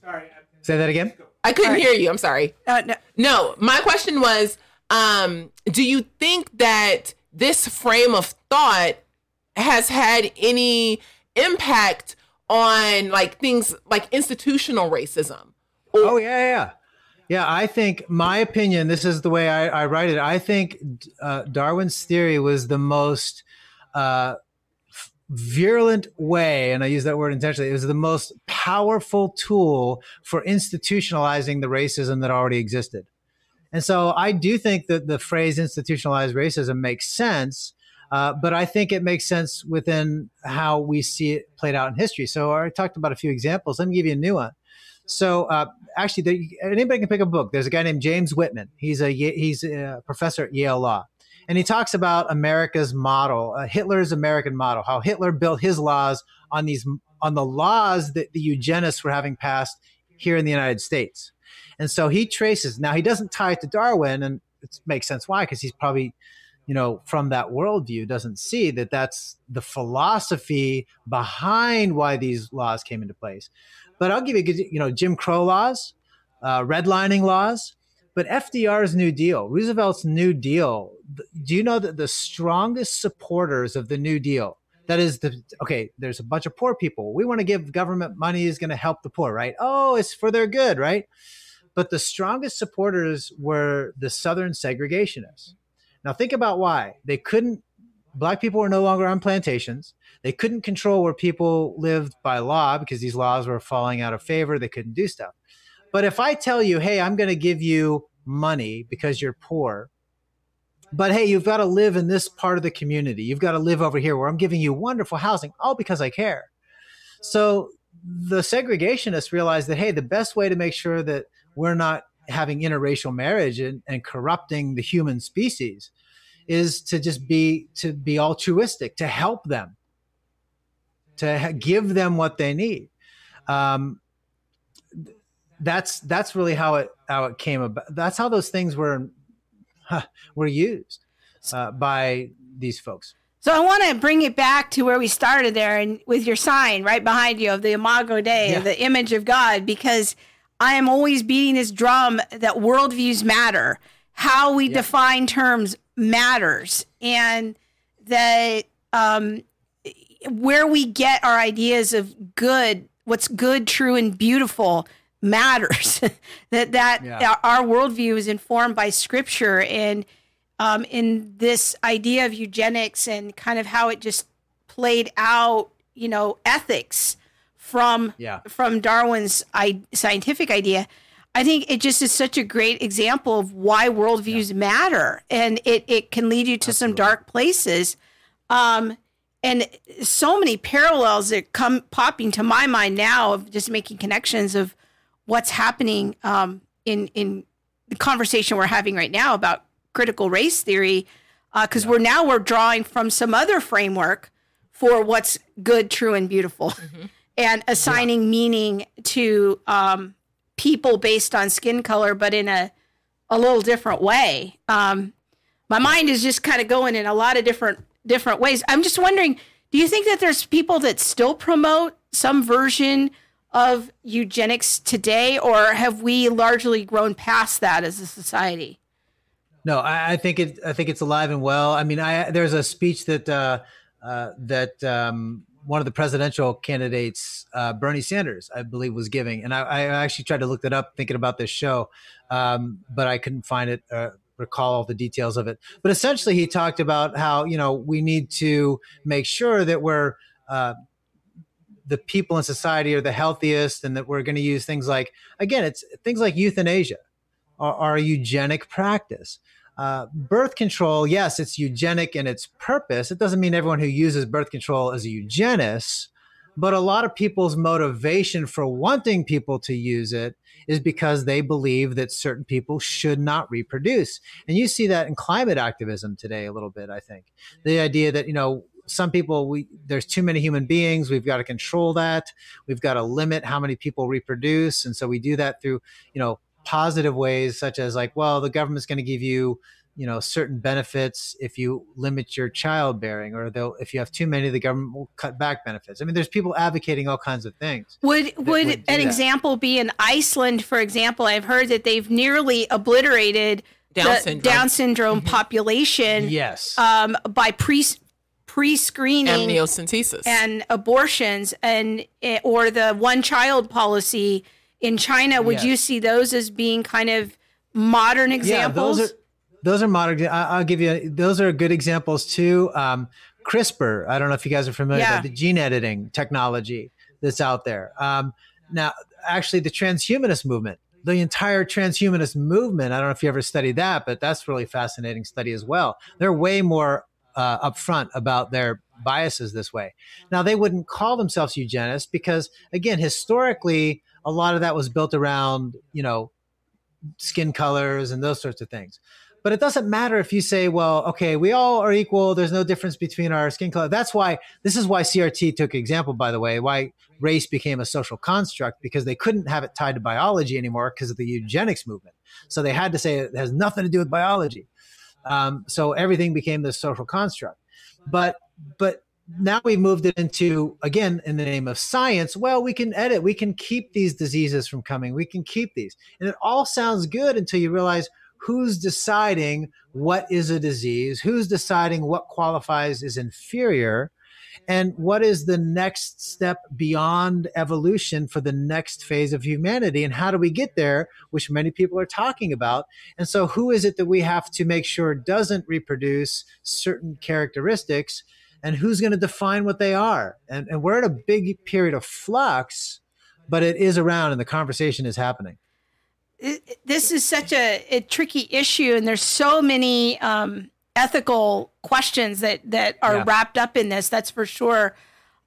Sorry. Say that again. I couldn't All right. hear you. I'm sorry. Uh, no, No, my question was um, do you think that this frame of thought has had any impact on like things like institutional racism? Oh yeah, yeah, yeah. I think my opinion. This is the way I, I write it. I think uh, Darwin's theory was the most uh, virulent way, and I use that word intentionally. It was the most powerful tool for institutionalizing the racism that already existed. And so I do think that the phrase institutionalized racism makes sense, uh, but I think it makes sense within how we see it played out in history. So I talked about a few examples. Let me give you a new one. So uh, actually, there, anybody can pick a book. There's a guy named James Whitman. He's a he's a professor at Yale Law, and he talks about America's model, uh, Hitler's American model, how Hitler built his laws on these on the laws that the eugenists were having passed here in the United States. And so he traces. Now he doesn't tie it to Darwin, and it makes sense why, because he's probably, you know, from that worldview, doesn't see that that's the philosophy behind why these laws came into place. But I'll give you, you know, Jim Crow laws, uh, redlining laws, but FDR's New Deal, Roosevelt's New Deal. Do you know that the strongest supporters of the New Deal? That is the okay. There's a bunch of poor people. We want to give government money is going to help the poor, right? Oh, it's for their good, right? But the strongest supporters were the Southern segregationists. Now, think about why they couldn't. Black people were no longer on plantations. They couldn't control where people lived by law because these laws were falling out of favor. They couldn't do stuff. But if I tell you, hey, I'm going to give you money because you're poor, but hey, you've got to live in this part of the community. You've got to live over here where I'm giving you wonderful housing, all because I care. So the segregationists realized that, hey, the best way to make sure that we're not having interracial marriage and, and corrupting the human species is to just be to be altruistic, to help them. to give them what they need. Um, that's that's really how it how it came about. That's how those things were huh, were used uh, by these folks. So I want to bring it back to where we started there, and with your sign right behind you of the Imago Dei, Yeah. of the image of God, because I am always beating this drum that worldviews matter. How we define terms matters, and that um, where we get our ideas of good, what's good, true, and beautiful matters. *laughs* that that Yeah. our worldview is informed by Scripture and um, in this idea of eugenics and kind of how it just played out, you know, ethics from Yeah. from Darwin's I- scientific idea. I think it just is such a great example of why worldviews matter, and it it can lead you to some dark places. Um, and so many parallels that come popping to my mind now of just making connections of what's happening um, in in the conversation we're having right now about critical race theory because we're now we're drawing from some other framework for what's good true and beautiful. And assigning meaning to um, people based on skin color but in a a little different way um, my mind is just kind of going in a lot of different different ways i'm just wondering do you think that there's people that still promote some version of eugenics today or have we largely grown past that as a society No, I, I think it. I think it's alive and well. I mean, I there's a speech that uh, uh, that um, one of the presidential candidates, uh, Bernie Sanders, I believe, was giving, and I, I actually tried to look that up, thinking about this show, um, but I couldn't find it. Uh, recall all the details of it. But essentially he talked about how you know we need to make sure that we're uh, the people in society are the healthiest and that we're going to use things like again it's things like euthanasia. Are, are a eugenic practice uh, birth control, yes, it's eugenic in its purpose. It doesn't mean everyone who uses birth control is a eugenist, but a lot of people's motivation for wanting people to use it is because they believe that certain people should not reproduce. And you see that in climate activism today a little bit, I think. The idea that, you know, some people we there's too many human beings we've got to control that we've got to limit how many people reproduce and so we do that through you know positive ways such as like well the government's going to give you you know certain benefits if you limit your childbearing or they'll if you have too many the government will cut back benefits i mean there's people advocating all kinds of things Would would, would an that. example be in Iceland, for example? I've heard that they've nearly obliterated Down the syndrome. Down syndrome population yes um, by pre pre screening amniocentesis. and abortions, and eh, or the one child policy in China. Would Yes. you see those as being kind of modern examples? Yeah, those are those are modern. I, I'll give you. Those are good examples too. Um, CRISPR. I don't know if you guys are familiar Yeah. with the gene editing technology that's out there. Um, now, actually, the transhumanist movement, the entire transhumanist movement. I don't know if you ever studied that, but that's really fascinating study as well. They're way more uh, upfront about their biases this way. Now, they wouldn't call themselves eugenists because, again, historically, a lot of that was built around, you know, skin colors and those sorts of things. But it doesn't matter if you say, well, okay, we all are equal. There's no difference between our skin color. That's why this is why CRT took example, by the way, why race became a social construct because they couldn't have it tied to biology anymore because of the eugenics movement. So they had to say it has nothing to do with biology. Um, so everything became this social construct. But but now we've moved it into again in the name of science. Well, we can edit. We can keep these diseases from coming. We can keep these, and it all sounds good until you realize who's deciding what is a disease, who's deciding what qualifies as inferior, and what is the next step beyond evolution for the next phase of humanity and how do we get there which many people are talking about and so who is it that we have to make sure doesn't reproduce certain characteristics and who's going to define what they are. And, and we're in a big period of flux but it is around and the conversation is happening. It- this is such a, a tricky issue and there's so many um, ethical questions that that are Yeah. wrapped up in this that's for sure.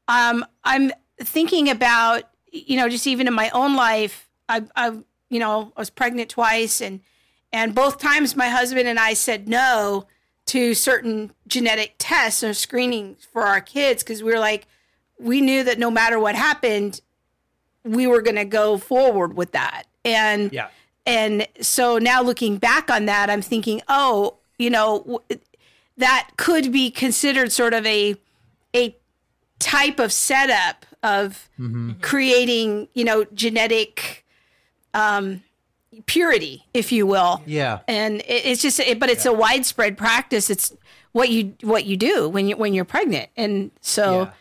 Um, i'm thinking about you know just even in my own life i i you know i was pregnant twice and and both times my husband and i said no to certain genetic tests or screenings for our kids because we were like we knew that no matter what happened, we were going to go forward with that. And Yeah. and so now looking back on that, I'm thinking, oh, you know, w- that could be considered sort of a a type of setup of creating, you know, genetic um, purity, if you will. Yeah. And it, it's just, it, but it's a widespread practice. It's what you what you do when you when you're pregnant, and so Yeah.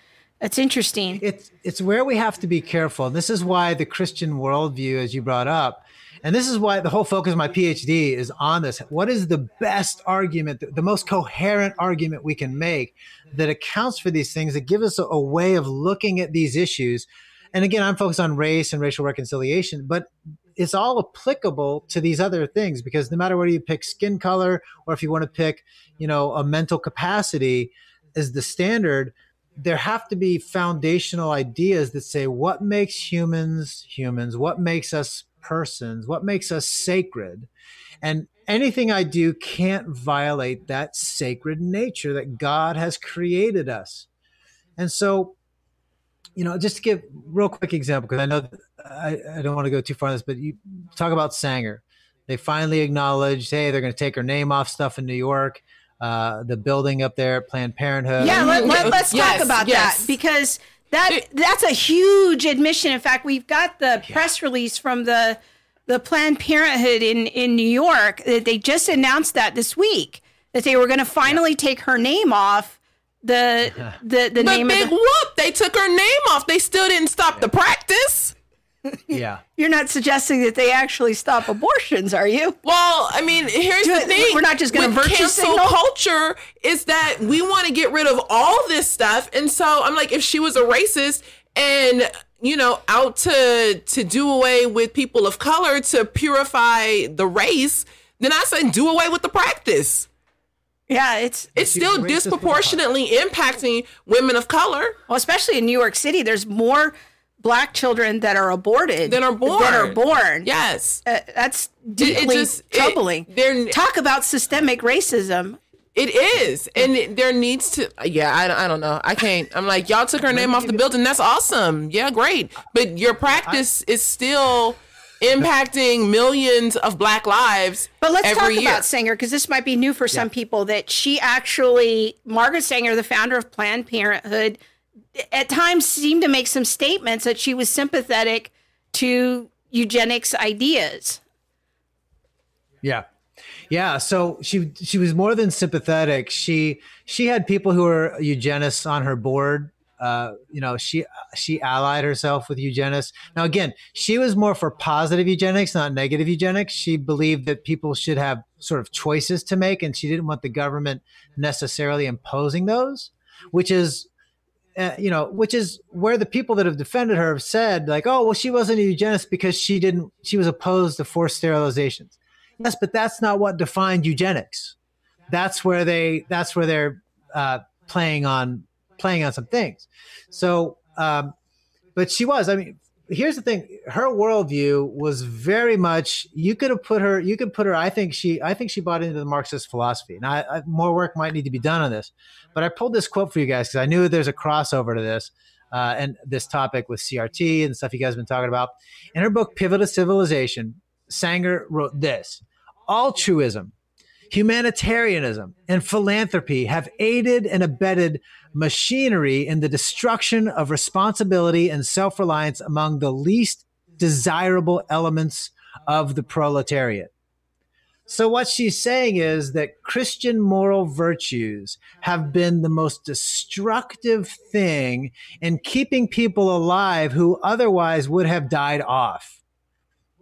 it's interesting. it's it's where we have to be careful. This is why the Christian worldview, as you brought up, and this is why the whole focus of my PhD is on this. What is the best argument, the, the most coherent argument we can make that accounts for these things, that give us a, a way of looking at these issues? And again, I'm focused on race and racial reconciliation, but it's all applicable to these other things because no matter whether you pick skin color or if you want to pick, you know, a mental capacity as the standard, there have to be foundational ideas that say what makes humans humans, what makes us persons, what makes us sacred. And anything I do can't violate that sacred nature that God has created us. And so, you know, just to give real quick example, because I know I, I don't want to go too far on this, but you talk about Sanger. They finally acknowledged, hey, they're going to take her name off stuff in New York. Uh, the building up there at Planned Parenthood. Yeah, let, let, us Yes, talk about yes. that because that that's a huge admission. In fact, we've got the press release from the the Planned Parenthood in in New York. that They just announced that this week that they were going to finally take her name off *laughs* the the the But name big of the, whoop, they took her name off. They still didn't stop the practice. *laughs* yeah. You're not suggesting that they actually stop abortions, are you? Well, I mean, here's Do the it- thing. we're not just gonna With virtue cancel signal? culture is that we want to get rid of all this stuff. And so I'm like, if she was a racist and you know, out to to do away with people of color to purify the race, then I said do away with the practice. Yeah, it's It's still racist with a heart. disproportionately impacting women of color. well, especially in New York City. There's more black children that are aborted That are born. That are born. Yes. Uh, that's deeply just- it- troubling. they're- Talk about systemic racism. It is, and it- there needs to. Yeah, I, I don't know. I can't. I'm like, y'all took her name off the building. That's awesome. Yeah, great. But your practice is still impacting millions of Black lives. But let's every talk year. about Sanger because this might be new for some people. That she actually, Margaret Sanger, the founder of Planned Parenthood, at times seemed to make some statements that she was sympathetic to eugenics ideas. Yeah. Yeah, so she she was more than sympathetic. She she had people who were eugenists on her board. Uh, you know, she she allied herself with eugenists. Now, again, she was more for positive eugenics, not negative eugenics. She believed that people should have sort of choices to make, and she didn't want the government necessarily imposing those. Which is uh, you know, which is where the people that have defended her have said, like, oh, well, she wasn't a eugenist because she didn't, she was opposed to forced sterilizations. Yes, but that's not what defined eugenics. That's where they, that's where they're uh, playing on, playing on some things. So, um, but she was, I mean, here's the thing her worldview was very much you could have put her you could put her i think she i think she bought into the marxist philosophy now I, I, more work might need to be done on this but i pulled this quote for you guys because i knew there's a crossover to this uh, and this topic with crt and stuff you guys have been talking about in her book pivot of civilization sanger wrote this altruism humanitarianism and philanthropy have aided and abetted machinery in the destruction of responsibility and self reliance among the least desirable elements of the proletariat. So, what she's saying is that Christian moral virtues have been the most destructive thing in keeping people alive who otherwise would have died off.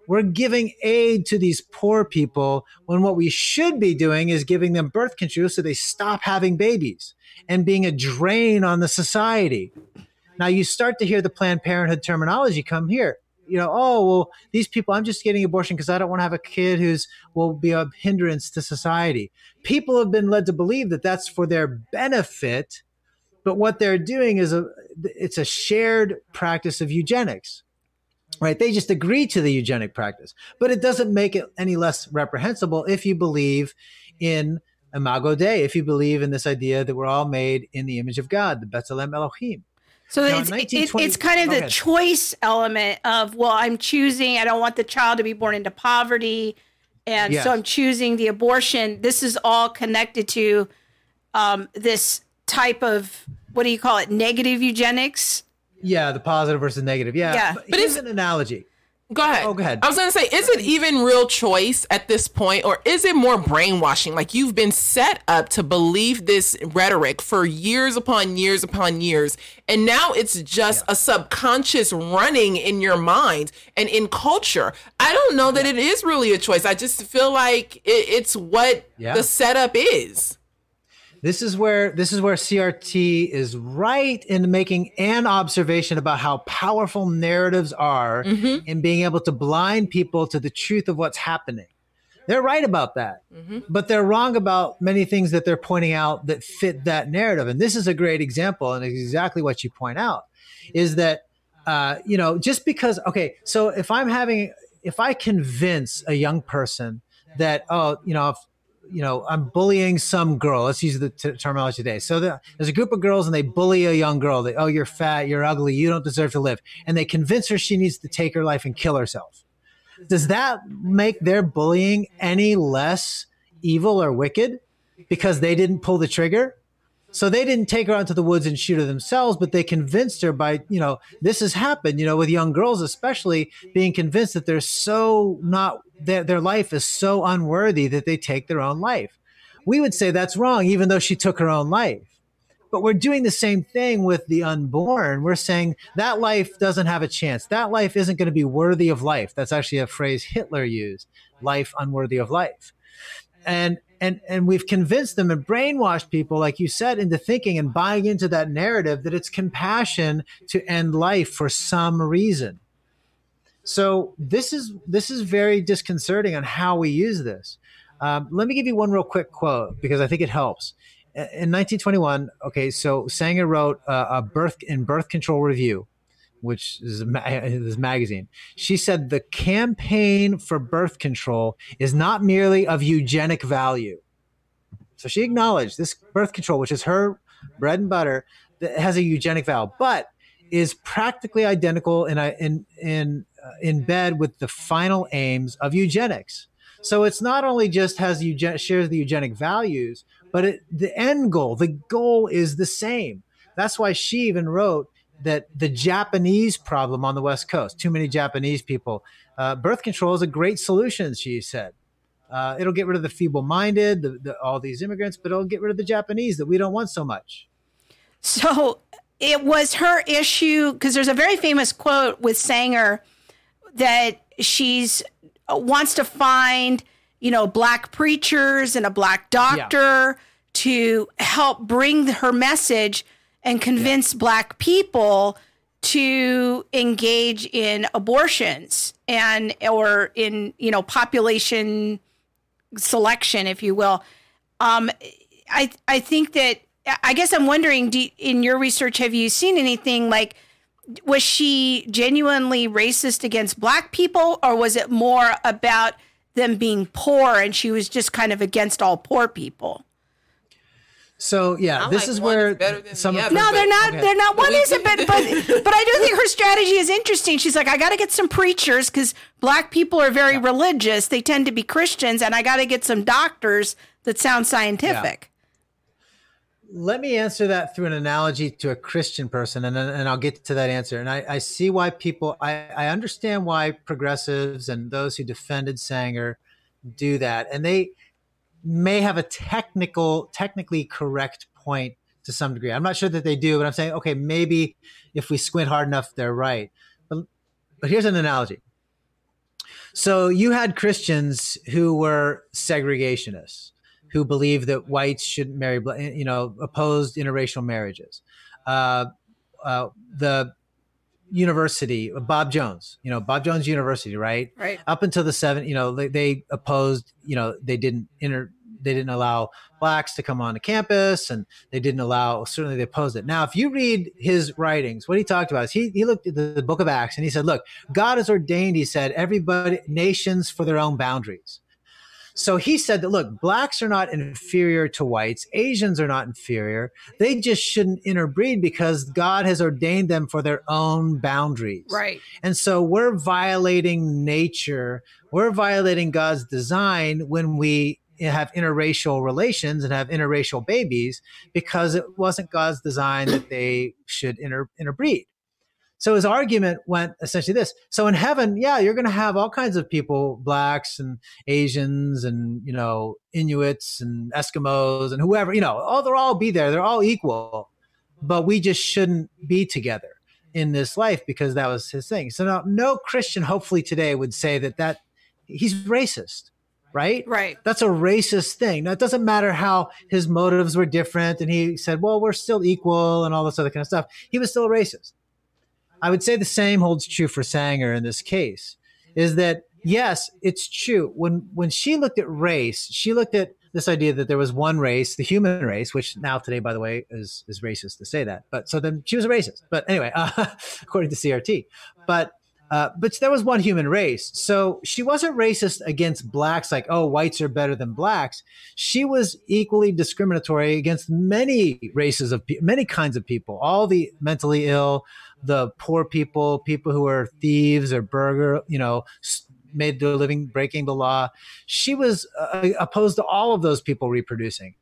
We're giving aid to these poor people when what we should be doing is giving them birth control so they stop having babies and being a drain on the society. Now you start to hear the Planned Parenthood terminology come here. You know, oh well, these people. I'm just getting abortion because I don't want to have a kid who's will be a hindrance to society. People have been led to believe that that's for their benefit, but what they're doing is a it's a shared practice of eugenics right? They just agree to the eugenic practice, but it doesn't make it any less reprehensible if you believe in Imago Dei, if you believe in this idea that we're all made in the image of God, the B'Tselem Elohim. So Now, it's, 1920 it's kind of the ahead. choice element of, well, I'm choosing, I don't want the child to be born into poverty. And Yes. so I'm choosing the abortion. This is all connected to um, this type of, what do you call it, negative eugenics? Yeah, the positive versus negative. Yeah, Yeah. but, But here's it's- an analogy. Go ahead. Oh, go ahead. I was going to say, is it even real choice at this point, or is it more brainwashing? Like you've been set up to believe this rhetoric for years upon years upon years, and now it's just a subconscious running in your mind and in culture. I don't know that it is really a choice. I just feel like it, it's what Yeah. the setup is. This is where this is where CRT is right in making an observation about how powerful narratives are in being able to blind people to the truth of what's happening. They're right about that, but they're wrong about many things that they're pointing out that fit that narrative. And this is a great example, and exactly what you point out is that uh, you know just because okay, so if I'm having if I convince a young person that oh you know if you know, I'm bullying some girl. Let's use the t- terminology today. So the, there's a group of girls and they bully a young girl. They, oh, you're fat, you're ugly, you don't deserve to live. And they convince her she needs to take her life and kill herself. Does that make their bullying any less evil or wicked because they didn't pull the trigger? So they didn't take her out to the woods and shoot her themselves, but they convinced her by, you know, this has happened, you know, with young girls, especially being convinced that they're so not, their, their life is so unworthy that they take their own life. We would say that's wrong, even though she took her own life. But we're doing the same thing with the unborn. We're saying that life doesn't have a chance. That life isn't going to be worthy of life. That's actually a phrase Hitler used life unworthy of life. And and and we've convinced them and brainwashed people like you said into thinking and buying into that narrative that it's compassion to end life for some reason. So this is this is very disconcerting on how we use this. Um, let me give you one real quick quote because i think it helps. In 1921 okay so sanger wrote uh, a birth in birth control review which is *laughs* this magazine. She said the campaign for birth control is not merely of eugenic value. So she acknowledged this birth control, which is her bread and butter, that has a eugenic value, but is practically identical in in in uh, in bed with the final aims of eugenics. So it's not only just has eugen- shares the eugenic values, but it, the end goal, the goal is the same. That's why she even wrote that the Japanese problem on the West Coast, too many Japanese people, uh, birth control is a great solution, she said. Uh, it'll get rid of the feeble minded, the, the, all these immigrants, but it'll get rid of the Japanese that we don't want so much. So it was her issue because there's a very famous quote with Sanger that she's uh, wants to find, you know, black preachers and a black doctor to help bring her message and convince black people to engage in abortions and or in, you know, population selection, if you will. Um, I I think that I guess I'm wondering, do, in your research, have you seen anything like? Was she genuinely racist against black people, or was it more about them being poor and she was just kind of against all poor people? So yeah, I this like is one where is some the of other. No, they're not. Okay. They're not. One isn't, but but *laughs* but I do think her strategy is interesting. She's like, I got to get some preachers because black people are very religious. They tend to be Christians, and I got to get some doctors that sound scientific. Let me answer that through an analogy to a Christian person, and and I'll get to that answer. And I, I see why people, I, I understand why progressives and those who defended Sanger do that, and they may have a technical, technically correct point to some degree. I'm not sure that they do, but I'm saying, okay, maybe if we squint hard enough, they're right. But but here's an analogy. So you had Christians who were segregationists who believed that whites shouldn't marry, you know, opposed interracial marriages. Uh, uh, the university, Bob Jones, you know, Bob Jones University, right? Right. Up until the seven, you know, they, they opposed, you know, they didn't inter, they didn't allow blacks to come onto campus and they didn't allow, certainly they opposed it. Now, if you read his writings, what he talked about is he, he looked at the, the book of Acts and he said, look, God has ordained, he said, everybody, nations for their own boundaries. So he said that look, blacks are not inferior to whites, Asians are not inferior. They just shouldn't interbreed because God has ordained them for their own boundaries. Right. And so we're violating nature, we're violating God's design when we have interracial relations and have interracial babies because it wasn't God's design that they should inter- interbreed. So his argument went essentially this. So in heaven, yeah, you're going to have all kinds of people, blacks and Asians and, you know, Inuits and Eskimos and whoever, you know, all they'll all be there. They're all equal, but we just shouldn't be together in this life because that was his thing. So now no Christian hopefully today would say that that he's racist, right? Right. That's a racist thing. Now it doesn't matter how his motives were different and he said, "Well, we're still equal" and all this other kind of stuff. He was still a racist. I would say the same holds true for Sanger in this case. Is that yes, it's true. When when she looked at race, she looked at this idea that there was one race, the human race, which now today, by the way, is is racist to say that. But so then she was a racist. But anyway, uh, *laughs* according to CRT, but. Uh, but there was one human race. So she wasn't racist against blacks, like, oh, whites are better than blacks. She was equally discriminatory against many races of pe- many kinds of people, all the mentally ill, the poor people, people who are thieves or burger, you know, made their living breaking the law. She was uh, opposed to all of those people reproducing.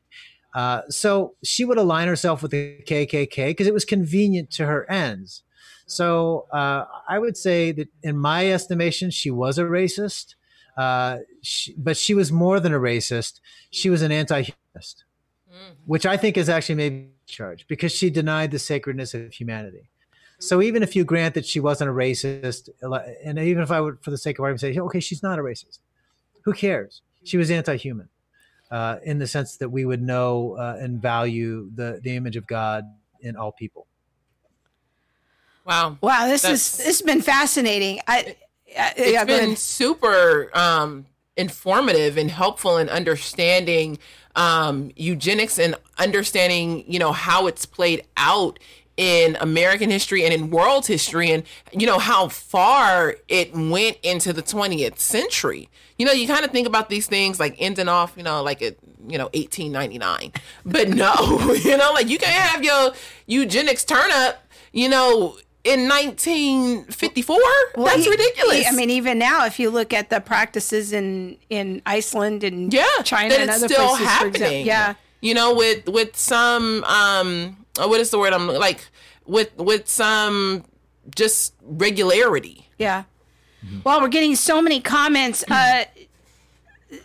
Uh, so she would align herself with the KKK because it was convenient to her ends. So uh, I would say that, in my estimation, she was a racist, uh, she, but she was more than a racist. She was an anti-humanist, mm. which I think is actually maybe charged because she denied the sacredness of humanity. So even if you grant that she wasn't a racist, and even if I would, for the sake of argument, say, okay, she's not a racist, who cares? She was anti-human uh, in the sense that we would know uh, and value the the image of God in all people. Wow. Wow, this That's, is this has been fascinating. I, I it's yeah, been super um, informative and helpful in understanding um, eugenics and understanding, you know, how it's played out in American history and in world history and you know how far it went into the 20th century. You know, you kind of think about these things like ending off, you know, like at you know 1899. But no, *laughs* you know, like you can't have your eugenics turn up, you know, in 1954 well, that's he, ridiculous. He, i mean even now if you look at the practices in in iceland and yeah china and other still places happening. Yeah. You know with with some um what is the word i'm like with with some just regularity. Yeah. Mm-hmm. well we're getting so many comments. Uh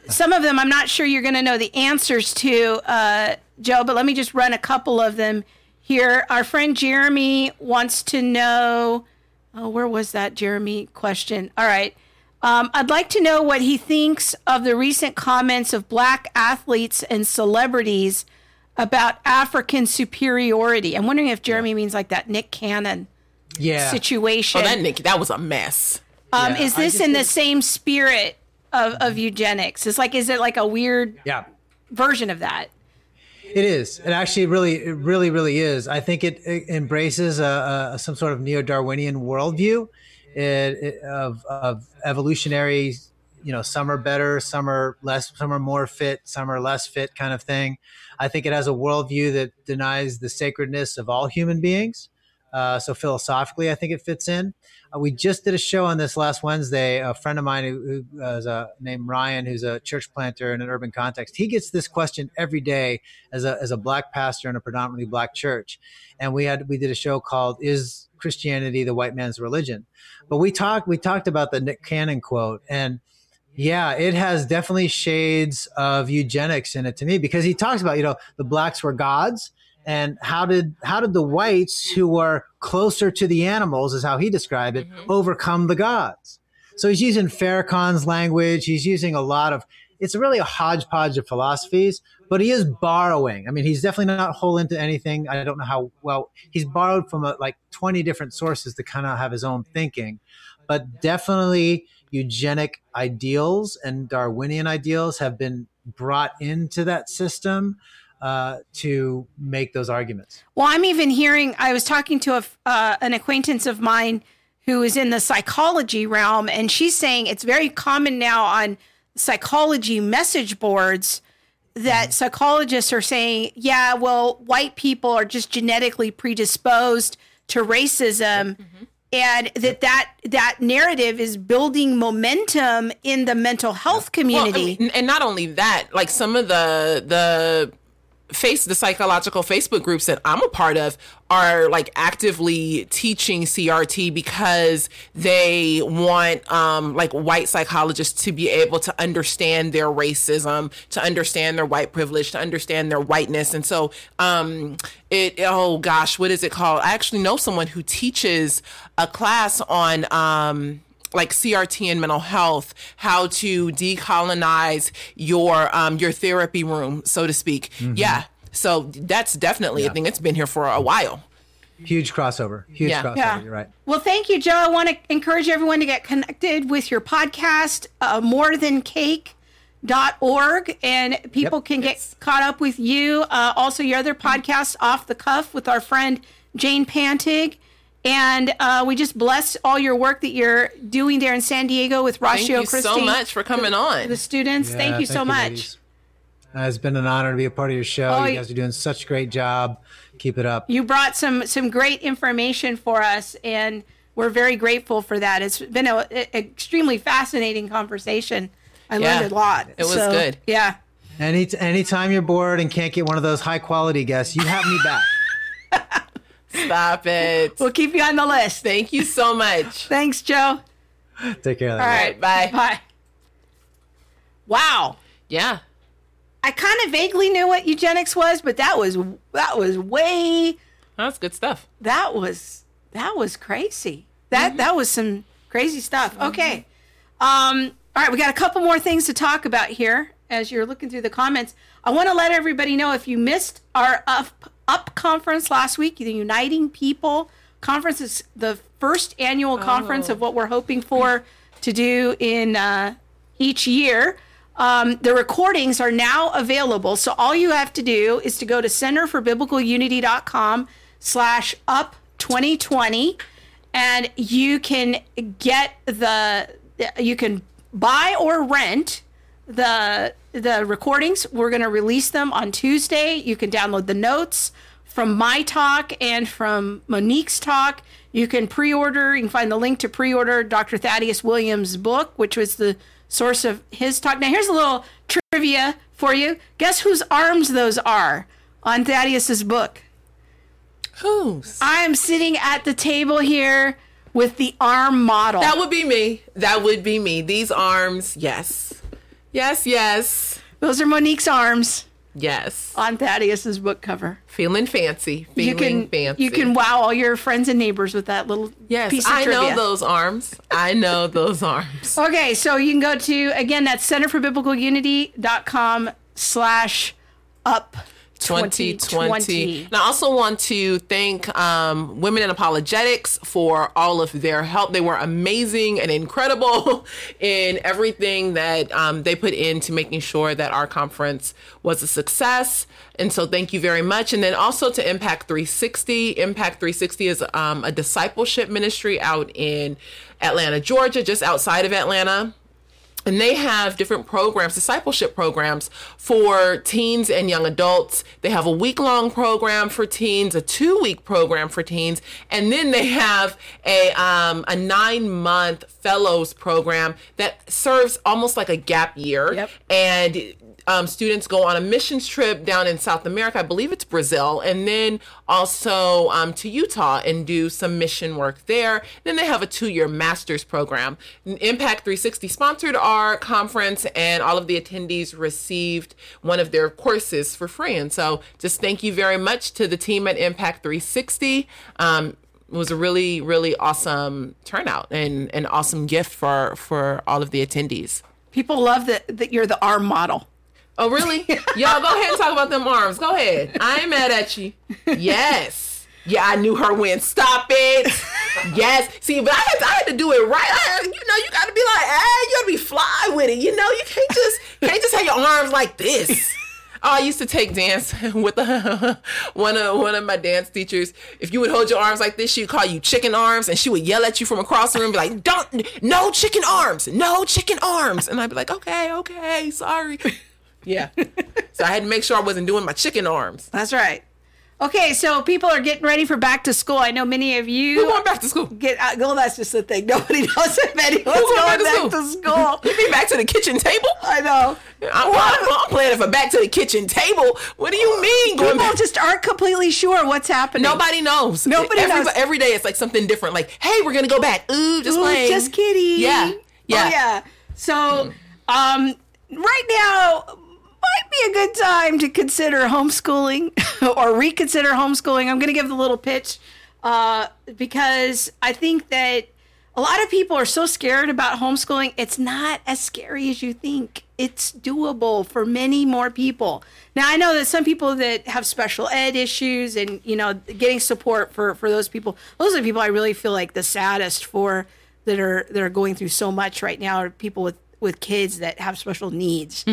some of them i'm not sure you're going to know the answers to uh joe but let me just run a couple of them here. Our friend Jeremy wants to know. Oh, where was that Jeremy question? All right. Um, I'd like to know what he thinks of the recent comments of black athletes and celebrities about African superiority. I'm wondering if Jeremy means like that Nick Cannon yeah. situation. Oh, that Nick, that was a mess. Um, yeah, is this in the same spirit of, of eugenics? Is like, is it like a weird yeah. version of that? It is. It actually really, it really, really is. I think it, it embraces a, a, some sort of neo-Darwinian worldview it, of, of evolutionary. You know, some are better, some are less, some are more fit, some are less fit, kind of thing. I think it has a worldview that denies the sacredness of all human beings. Uh, so philosophically, I think it fits in. Uh, we just did a show on this last Wednesday. A friend of mine who, who uh, a, named Ryan, who's a church planter in an urban context, he gets this question every day as a, as a black pastor in a predominantly black church. And we had we did a show called "Is Christianity the White Man's Religion?" But we talked we talked about the Nick Cannon quote and. Yeah, it has definitely shades of eugenics in it to me because he talks about, you know, the blacks were gods and how did how did the whites who were closer to the animals is how he described it mm-hmm. overcome the gods. So he's using farrakhan's language. He's using a lot of it's really a hodgepodge of philosophies but he is borrowing. I mean he's definitely not whole into anything. I don't know how well he's borrowed from a, like 20 different sources to kind of have his own thinking. But definitely eugenic ideals and darwinian ideals have been brought into that system uh, to make those arguments. Well, I'm even hearing. I was talking to a, uh, an acquaintance of mine who is in the psychology realm, and she's saying it's very common now on psychology message boards that psychologists are saying, yeah, well, white people are just genetically predisposed to racism. And that, that that narrative is building momentum in the mental health Well, I community. mean, and not only that, like some of the the face the psychological Facebook groups that I'm a part of are like actively teaching CRT because they want um like white psychologists to be able to understand their racism, to understand their white privilege, to understand their whiteness. And so um it oh gosh, what is it called? I actually know someone who teaches a class on um like CRT and mental health, how to decolonize your um, your therapy room, so to speak. Yeah. So that's definitely a thing. It's been here for a while. Huge crossover. Huge Yeah. crossover. Yeah. You're right. Well, thank you, Joe. I want to encourage everyone to get connected with your podcast, uh, org, and people Yep. can get caught up with you. Uh, also, your other podcast, Off the Cuff, with our friend Jane Pantig. And uh, we just bless all your work that you're doing there in San Diego with Thank you Krista. so much for coming on. The students, thank Yeah, you so much. ladies. Uh, it's been an honor to be a part of your show. Oh, you guys are doing such a great job. Keep it up. You brought some some great information for us, and we're very grateful for that. It's been an extremely fascinating conversation. I Yeah, learned a lot. it was So, good. Yeah. Any anytime you're bored and can't get one of those high quality guests, you have me back. *laughs* Stop it. We'll keep you on the list. Thank you so much. Thanks, Joe. Take care of that. All right, bye. Bye. Wow. Yeah. I kind of vaguely knew what eugenics was, but that was that was way That's good stuff. that was that was crazy. That that was some crazy stuff. Okay. Um all right, we got a couple more things to talk about here as you're looking through the comments. I want to let everybody know if you missed our up up conference last week, the Uniting People conference is the first annual conference of what we're hoping for to do in uh, each year. Um, the recordings are now available. So all you have to do is to go to centerforbiblicalunity.com slash up 2020 and you can get the, you can buy or rent the, the recordings. We're going to release them on Tuesday. You can download the notes from my talk and from Monique's talk. You can pre order, you can find the link to pre order Dr. Thaddeus Williams' book, which was the source of his talk. Now, here's a little trivia for you. Guess whose arms those are on Thaddeus's book? Whose? I am sitting at the table here with the arm model. That would be me. That would be me. These arms, yes. Yes, yes. Those are Monique's arms Yes. on Thaddeus's book cover. Feeling fancy. Feeling You can fancy. you can wow all your friends and neighbors with that little Yes, piece of I trivia. know those arms. I know *laughs* those arms. Okay, so you can go to again that's centerforbiblicalunity.com slash up 2020. And I also want to thank um, Women in Apologetics for all of their help. They were amazing and incredible *laughs* in everything that um, they put into making sure that our conference was a success. And so thank you very much. And then also to Impact 360. Impact 360 is um, a discipleship ministry out in Atlanta, Georgia, just outside of Atlanta and they have different programs discipleship programs for teens and young adults they have a week long program for teens a two week program for teens and then they have a um, a nine month fellows program that serves almost like a gap year Yep. and um, students go on a missions trip down in South America. I believe it's Brazil, and then also um, to Utah and do some mission work there. Then they have a two-year master's program. Impact 360 sponsored our conference, and all of the attendees received one of their courses for free. And so, just thank you very much to the team at Impact 360. Um, it was a really, really awesome turnout and an awesome gift for for all of the attendees. People love that that you're the arm model. Oh, really? *laughs* Y'all go ahead and talk about them arms. Go ahead. I ain't mad at you. Yes. Yeah, I knew her when. Stop it. Yes. See, but I had to, I had to do it right. I, you know, you got to be like, hey, you got to be fly with it. You know, you can't just can't just have your arms like this. Oh, I used to take dance *laughs* with the, one of one of my dance teachers. If you would hold your arms like this, she would call you chicken arms, and she would yell at you from across the room, be like, "Don't, no chicken arms, no chicken arms," and I'd be like, "Okay, okay, sorry." Yeah. *laughs* so I had to make sure I wasn't doing my chicken arms. That's right. Okay, so people are getting ready for back to school. I know many of you. We're going back to school. Get uh, well, that's just the thing. *laughs* Nobody knows if anyone's going, going back, back to school. *laughs* You mean back to the kitchen table? I know. I'm, I'm, I'm planning for back to the kitchen table. What do you mean People back? just aren't completely sure what's happening. Nobody knows. Nobody every, knows. Every day it's like something different. Like, hey, we're gonna go back. Ooh, just Ooh, playing. just kidding. Yeah. Yeah. Oh, yeah. So, um, right now might be a good time to consider homeschooling *laughs* or reconsider homeschooling. I'm going to give the little pitch uh, because I think that a lot of people are so scared about homeschooling. It's not as scary as you think. It's doable for many more people. Now I know that some people that have special ed issues and you know getting support for for those people. Those are the people I really feel like the saddest for that are that are going through so much right now are people with with kids that have special needs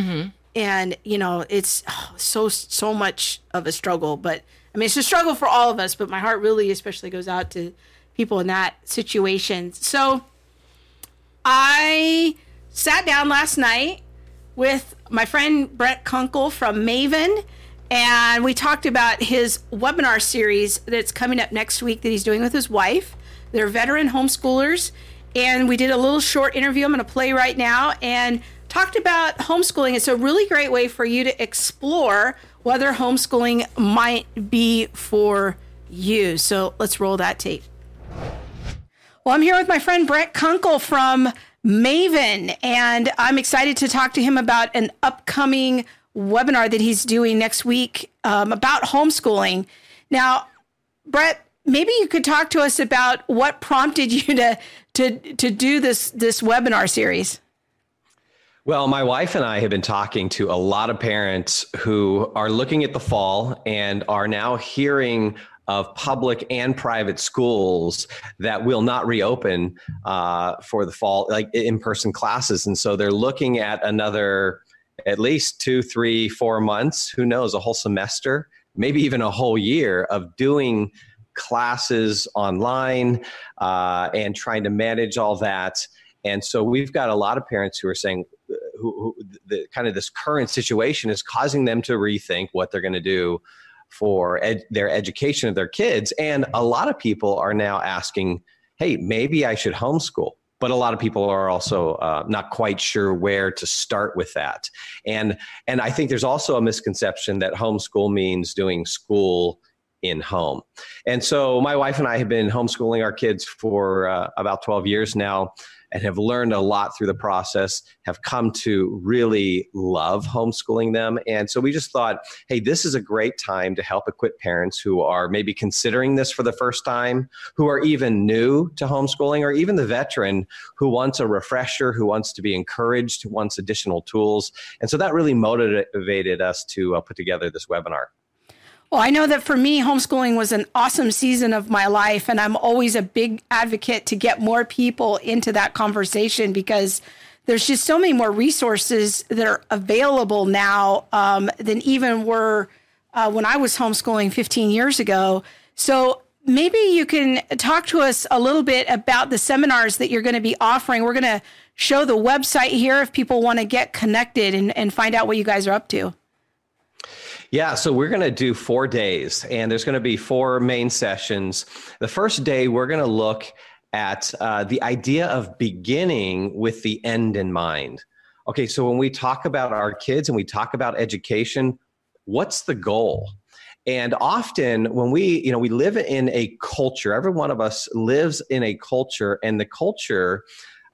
and you know it's oh, so so much of a struggle but i mean it's a struggle for all of us but my heart really especially goes out to people in that situation. So i sat down last night with my friend brett kunkel from maven and we talked about his webinar series that's coming up next week that he's doing with his wife. They're veteran homeschoolers and we did a little short interview. I'm going to play right now and talked about homeschooling. It's a really great way for you to explore whether homeschooling might be for you. So let's roll that tape. Well i'm here with my friend brett kunkel from maven and i'm excited to talk to him about an upcoming webinar that he's doing next week um, about homeschooling. Now brett maybe you could talk to us about what prompted you to to to do this this webinar series Well, my wife and I have been talking to a lot of parents who are looking at the fall and are now hearing of public and private schools that will not reopen uh, for the fall, like in person classes. And so they're looking at another at least two, three, four months, who knows, a whole semester, maybe even a whole year of doing classes online uh, and trying to manage all that. And so we've got a lot of parents who are saying, who, who the kind of this current situation is causing them to rethink what they're going to do for ed, their education of their kids. And a lot of people are now asking, hey, maybe I should homeschool. But a lot of people are also uh, not quite sure where to start with that. And, and I think there's also a misconception that homeschool means doing school in home. And so my wife and I have been homeschooling our kids for uh, about 12 years now and have learned a lot through the process, have come to really love homeschooling them. And so we just thought, hey, this is a great time to help equip parents who are maybe considering this for the first time, who are even new to homeschooling, or even the veteran who wants a refresher, who wants to be encouraged, who wants additional tools. And so that really motivated us to uh, put together this webinar. Well, I know that for me, homeschooling was an awesome season of my life, and I'm always a big advocate to get more people into that conversation because there's just so many more resources that are available now um, than even were uh, when I was homeschooling 15 years ago. So maybe you can talk to us a little bit about the seminars that you're going to be offering. We're going to show the website here if people want to get connected and, and find out what you guys are up to. Yeah, so we're going to do four days, and there's going to be four main sessions. The first day, we're going to look at uh, the idea of beginning with the end in mind. Okay, so when we talk about our kids and we talk about education, what's the goal? And often when we, you know, we live in a culture, every one of us lives in a culture, and the culture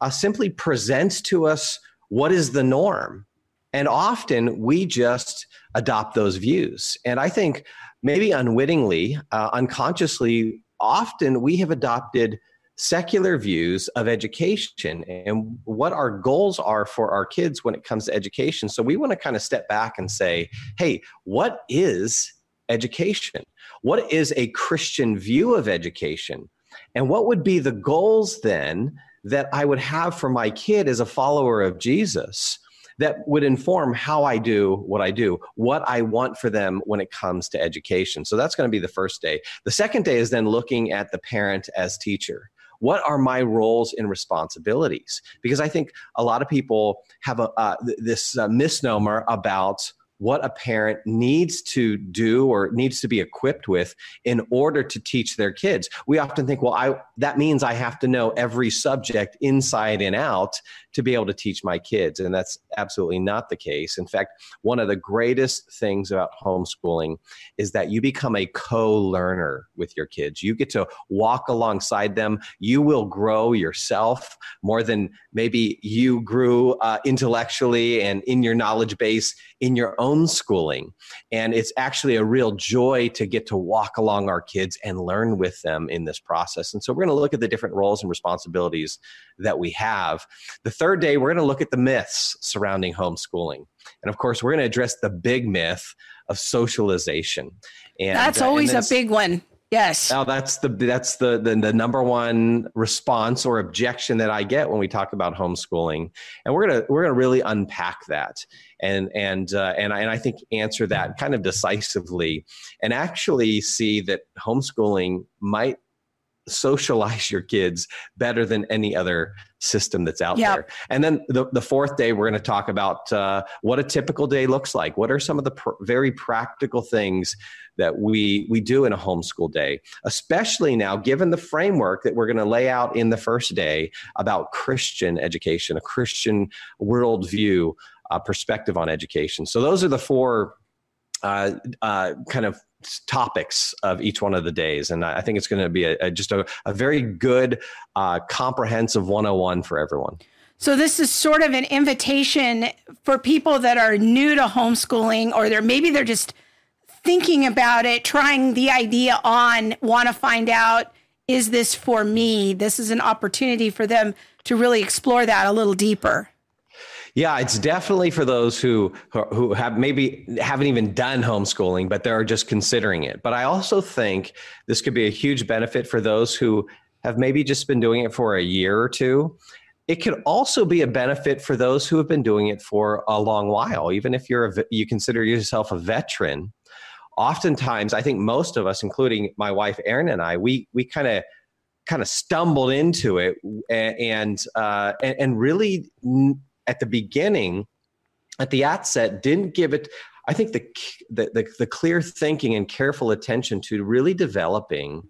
uh, simply presents to us what is the norm. And often we just adopt those views. And I think maybe unwittingly, uh, unconsciously, often we have adopted secular views of education and what our goals are for our kids when it comes to education. So we want to kind of step back and say, hey, what is education? What is a Christian view of education? And what would be the goals then that I would have for my kid as a follower of Jesus? That would inform how I do what I do, what I want for them when it comes to education. So that's going to be the first day. The second day is then looking at the parent as teacher what are my roles and responsibilities because i think a lot of people have a uh, this uh, misnomer about what a parent needs to do or needs to be equipped with in order to teach their kids. We often think, well, I that means I have to know every subject inside and out to be able to teach my kids. And that's absolutely not the case. In fact, one of the greatest things about homeschooling is that you become a co learner with your kids. You get to walk alongside them. You will grow yourself more than maybe you grew uh, intellectually and in your knowledge base in your own schooling. And it's actually a real joy to get to walk along our kids and learn with them in this process. And so we're going to look at the different roles and responsibilities that we have. The third day, we're going to look at the myths surrounding homeschooling. And of course, we're going to address the big myth of socialization. And that's uh, always and a big one. Yes. Now that's the that's the, the the number one response or objection that I get when we talk about homeschooling, and we're gonna we're gonna really unpack that and and uh, and I, and I think answer that kind of decisively, and actually see that homeschooling might socialize your kids better than any other system that's out yep. there. And then the, the fourth day, we're going to talk about uh, what a typical day looks like. What are some of the pr- very practical things that we we do in a homeschool day, especially now given the framework that we're going to lay out in the first day about Christian education, a Christian worldview uh, perspective on education. So those are the four uh, uh, kind of topics of each one of the days. And I think it's going to be a, a just a, a, very good, uh, comprehensive 101 for everyone. So this is sort of an invitation for people that are new to homeschooling, or they're maybe they're just thinking about it, trying the idea on, want to find out, is this for me? This is an opportunity for them to really explore that a little deeper. Yeah, it's definitely for those who who have maybe haven't even done homeschooling, but they're just considering it. But I also think this could be a huge benefit for those who have maybe just been doing it for a year or two. It could also be a benefit for those who have been doing it for a long while. Even if you're a, you consider yourself a veteran, oftentimes I think most of us, including my wife Erin and I, we we kind of kind of stumbled into it and uh, and, and really at the beginning, at the outset, didn't give it. I think the, the the, the clear thinking and careful attention to really developing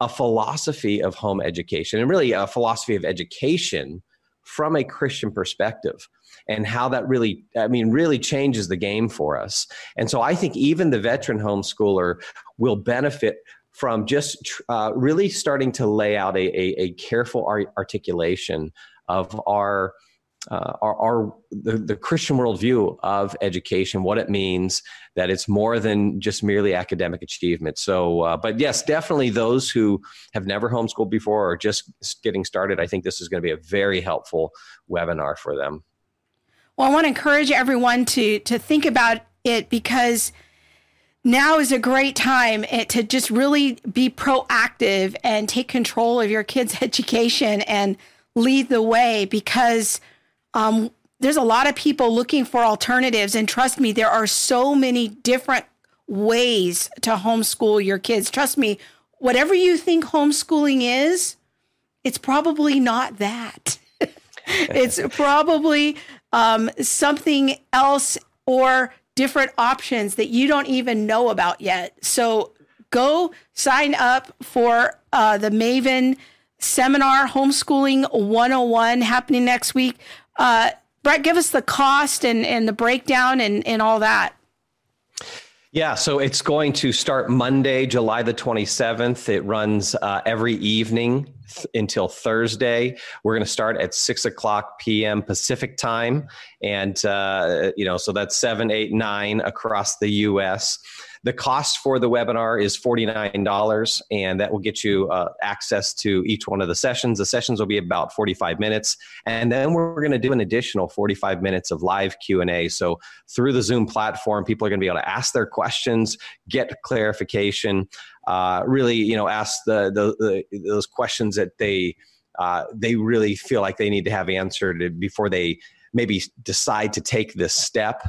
a philosophy of home education and really a philosophy of education from a Christian perspective and how that really, I mean, really changes the game for us. And so I think even the veteran homeschooler will benefit from just uh, really starting to lay out a, a, a careful articulation of our uh, our, our the, the, Christian worldview of education, what it means, that it's more than just merely academic achievement. So, uh, but yes, definitely those who have never homeschooled before or just getting started, I think this is going to be a very helpful webinar for them. Well, I want to encourage everyone to to think about it because now is a great time eh, to just really be proactive and take control of your kids' *laughs* education and lead the way because um, there's a lot of people looking for alternatives. And trust me, there are so many different ways to homeschool your kids. Trust me, whatever you think homeschooling is, it's probably not that. *laughs* it's probably um, something else or different options that you don't even know about yet. So go sign up for uh, the Maven seminar, Homeschooling 101, happening next week. Uh, Brett, give us the cost and, and the breakdown and, and all that. Yeah, so it's going to start Monday, July the 27th. It runs uh, every evening th- until Thursday. We're going to start at 6 o'clock p.m. Pacific time. And, uh, you know, so that's 7, 8, 9 across the U.S. The cost for the webinar is $49, and that will get you uh, access to each one of the sessions. The sessions will be about 45 minutes, and then we're going to do an additional 45 minutes of live Q&A. So through the Zoom platform, people are going to be able to ask their questions, get clarification, uh, really, you know, ask the, the, the those questions that they uh, they really feel like they need to have answered before they maybe decide to take this step.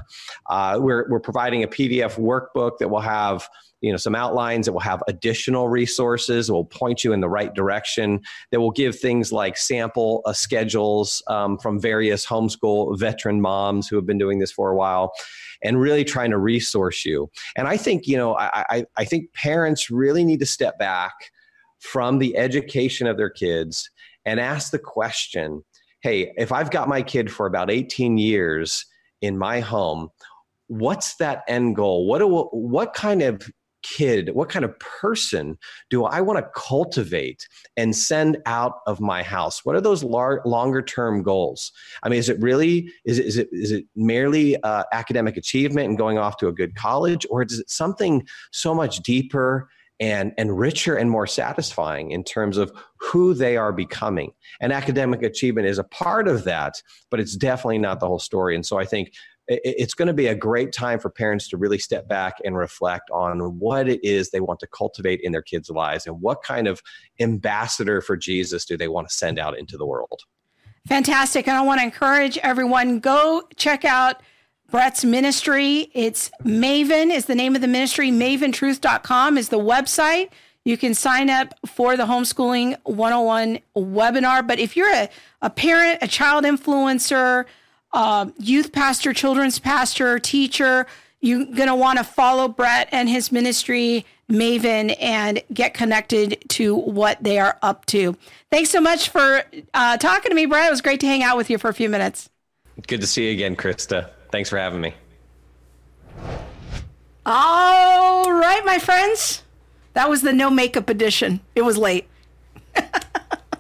Uh, we're, we're providing a PDF workbook that will have you know some outlines that will have additional resources that will point you in the right direction that will give things like sample uh, schedules um, from various homeschool veteran moms who have been doing this for a while and really trying to resource you and i think you know i, I, I think parents really need to step back from the education of their kids and ask the question hey if i've got my kid for about 18 years in my home what's that end goal what do, what kind of kid, what kind of person do I want to cultivate and send out of my house? What are those lar- longer term goals? I mean, is it really is it is it is it merely uh, academic achievement and going off to a good college, or is it something so much deeper? And, and richer and more satisfying in terms of who they are becoming. And academic achievement is a part of that, but it's definitely not the whole story. And so I think it's going to be a great time for parents to really step back and reflect on what it is they want to cultivate in their kids' lives and what kind of ambassador for Jesus do they want to send out into the world. Fantastic. And I want to encourage everyone go check out Brett's ministry. It's Maven is the name of the ministry. Maventruth.com is the website. You can sign up for the homeschooling 101 webinar. But if you're a, a parent, a child influencer, uh, youth pastor, children's pastor, teacher, you're going to want to follow Brett and his ministry, Maven, and get connected to what they are up to. Thanks so much for uh, talking to me, Brett. It was great to hang out with you for a few minutes. Good to see you again, Krista. Thanks for having me. All right, my friends. That was the no makeup edition. It was late. *laughs*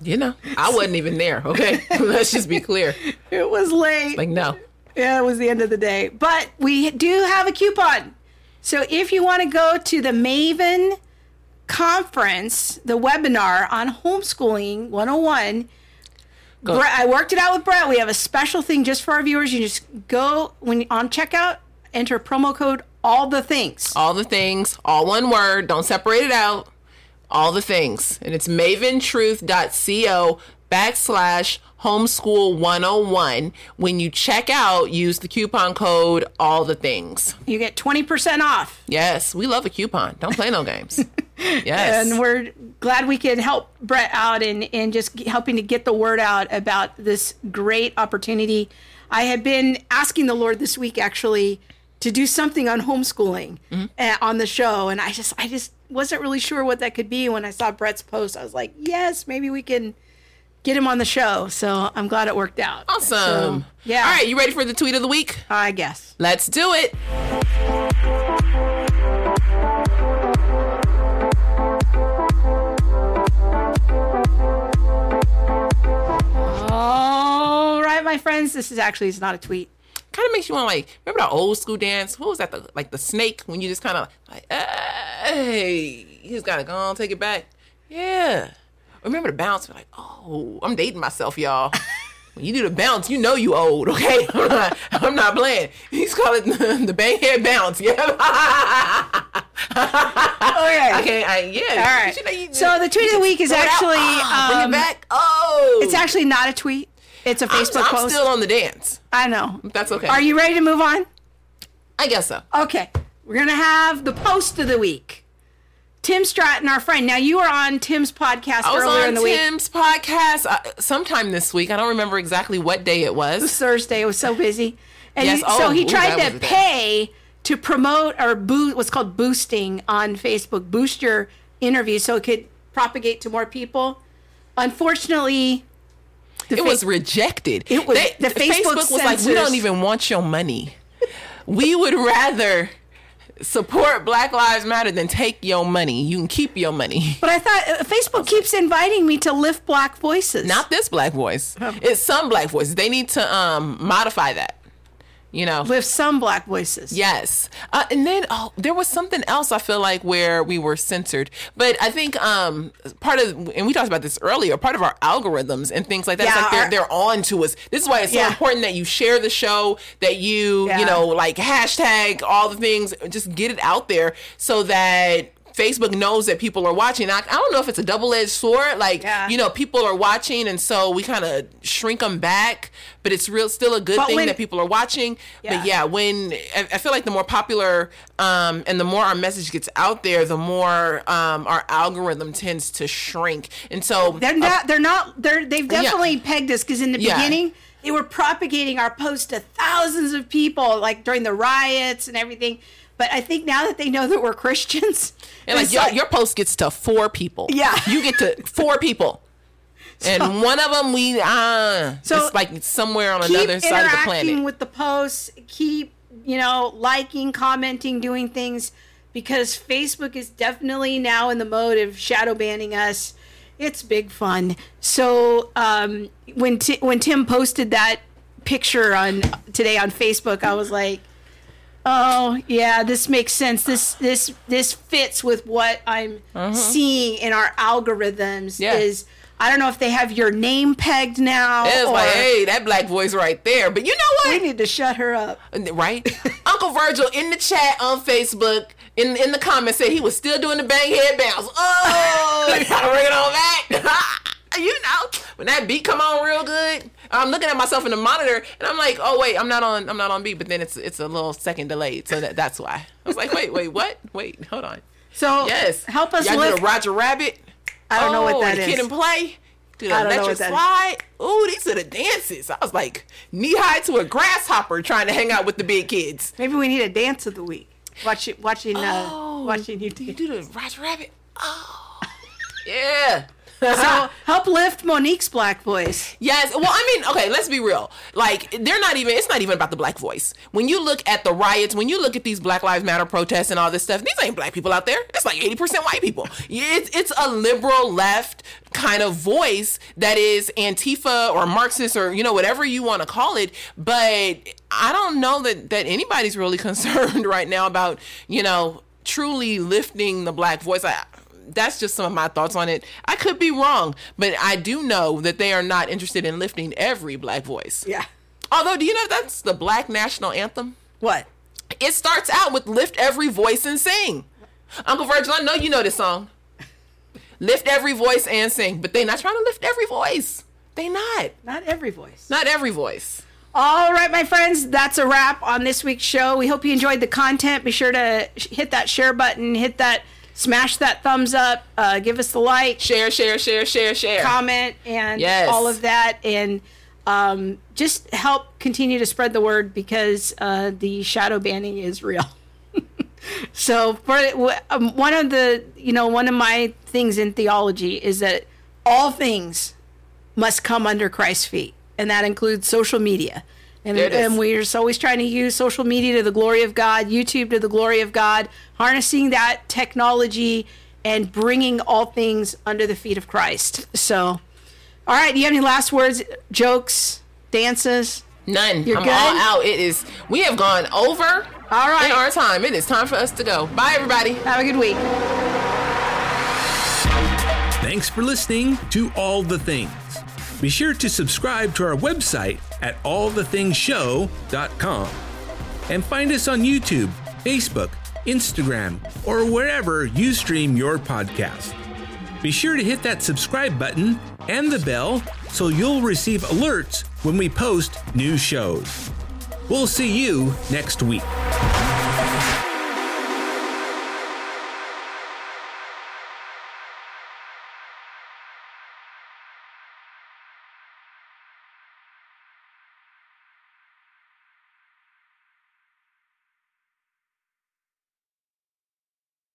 You know, I wasn't even there. Okay, *laughs* let's just be clear. It was late. Like no. Yeah, it was the end of the day. But we do have a coupon. So if you want to go to the Maven conference, the webinar on homeschooling 101, Brett, I worked it out with Brett. We have a special thing just for our viewers. You just go when on checkout, enter promo code all the things. All the things, all one word. Don't separate it out all the things. And it's maventruth.co backslash homeschool 101. When you check out, use the coupon code all the things. You get 20% off. Yes, we love a coupon. Don't play no games. *laughs* Yes. And we're glad we can help Brett out and, and just helping to get the word out about this great opportunity. I have been asking the Lord this week actually to do something on homeschooling mm-hmm. uh, on the show. And I just, I just wasn't really sure what that could be. When I saw Brett's post, I was like, yes, maybe we can get him on the show. So I'm glad it worked out. Awesome. So, yeah. All right. You ready for the tweet of the week? I guess. Let's do it. All right, my friends. This is actually it's not a tweet kind of makes you want like remember the old school dance? What was that? The, like the snake when you just kind of like, hey, just gotta go on, take it back. Yeah. Remember the bounce? We're Like, oh, I'm dating myself, y'all. *laughs* when you do the bounce, you know you old. Okay, *laughs* I'm not, I'm not playing. He's calling the, the bang head bounce. Yeah. *laughs* okay. Okay. I, yeah. All right. You know, you, so the tweet of the week is actually oh, bring it um, back. Oh, it's actually not a tweet. It's a Facebook I'm, I'm post. still on the dance. I know. That's okay. Are you ready to move on? I guess so. Okay. We're going to have the post of the week. Tim Stratton, our friend. Now you were on Tim's podcast I was earlier on in the Tim's week. podcast uh, sometime this week. I don't remember exactly what day it was. It was *laughs* Thursday. It was so busy. And yes. he, oh, so he ooh, tried to pay to promote or boost what's called boosting on Facebook, boost your interview so it could propagate to more people. Unfortunately, it fa- was rejected. It was they, the Facebook, Facebook was like, we don't even want your money. we would rather support Black Lives Matter then take your money. You can keep your money. *laughs* But I thought uh, Facebook keeps inviting me to lift black voices. Not this black voice. It's some black voices. They need to um, modify that you know. With some black voices. Yes. Uh, and then oh there was something else i feel like where we were censored. But i think um part of and we talked about this earlier part of our algorithms and things like that yeah, like they're, our, they're on to us. This is why it's so yeah. important that you share the show that you yeah. you know like hashtag all the things just get it out there so that Facebook knows that people are watching. I, I don't know if it's a double edged sword. Like, Yeah. you know, people are watching, and so we kind of shrink them back. But it's real, still a good But thing when- that people are watching. Yeah. But yeah, when I, I feel like the more popular um, and the more our message gets out there, the more um, our algorithm tends to shrink. And so They're not. They're not. They're. They've Yeah. definitely pegged us because in the Yeah. beginning they were propagating our post to thousands of people, like during the riots and everything. But I think now that they know that we're Christians, *laughs* And like your, your post gets to four people. Yeah. *laughs* You get to four people. *laughs* And one of them we uh So it's like somewhere on another side of the planet. with the posts. Keep you know liking, commenting, doing things because Facebook is definitely now in the mode of shadow banning us. It's big fun. So um, when Ti when Tim posted that picture on today on Facebook, I was like, "Oh yeah, this makes sense. This this this fits with what I'm uh-huh. seeing in our algorithms." Yeah. Is I don't know if they have your name pegged now. it's or like, hey, that black voice right there. But you know what? we need to shut her up. Right? *laughs* Uncle Virgil in the chat on Facebook, in in the comments said he was still doing the bang head bounce. Oh, *laughs* you gotta bring it on back. *laughs* you know, when that beat come on real good, I'm looking at myself in the monitor and I'm like, oh wait, I'm not on, I'm not on beat. But then it's it's a little second delayed, so that, that's why. I was like, wait, wait, what? Wait, hold on. So Yes, help us Y'all lift. the Roger Rabbit. I don't know what that is. Oh, is. Kid 'n Play. Do the electric slide. Ooh, these are the dances. I was like knee high to a grasshopper trying to hang out with the big kids. Maybe we need a dance of the week. Watch Watching, watching, uh, Oh, watching you You do. do the Roger Rabbit. Oh, *laughs* yeah. So *laughs* help lift Monique's black voice. Yes. Well, I mean, okay, let's be real. Like, they're not even, it's not even about the black voice. When you look at the riots, when you look at these Black Lives Matter protests and all this stuff, these ain't black people out there. It's like 80% white people. It's, it's a liberal left kind of voice that is Antifa or Marxist or, you know, whatever you want to call it. But I don't know that, that anybody's really *laughs* concerned right now about, you know, truly lifting the black voice. I, that's just some of my thoughts on it. I could be wrong, but I do know that they are not interested in lifting every black voice. Yeah. Although, do you know that's the black national anthem? What? It starts out with lift every voice and sing. Uncle Virgil, I know you know this song. Lift every voice and sing, but they're not trying to lift every voice. They not. Not every voice. Not every voice. All right, my friends, that's a wrap on this week's show. We hope you enjoyed the content. Be sure to hit that share button, hit that, smash that thumbs up, uh, give us the like, Share, share, share, share, share. comment, and Yes. all of that, and um, just help continue to spread the word because uh, the shadow banning is real. *laughs* so, for um, one of the, you know, one of my things in theology is that all things must come under Christ's feet, and that includes social media. And, it is. and we're just always trying to use social media to the glory of God, YouTube to the glory of God, harnessing that technology and bringing all things under the feet of Christ. So, all right, do you have any last words, jokes, dances? None. You're I'm good? all out. It is. We have gone over. All right. In our time, it is time for us to go. Bye, everybody. Have a good week. Thanks for listening to All the Things. Be sure to subscribe to our website at allthethingsshow.com and find us on YouTube, Facebook, Instagram, or wherever you stream your podcast. Be sure to hit that subscribe button and the bell so you'll receive alerts when we post new shows. We'll see you next week.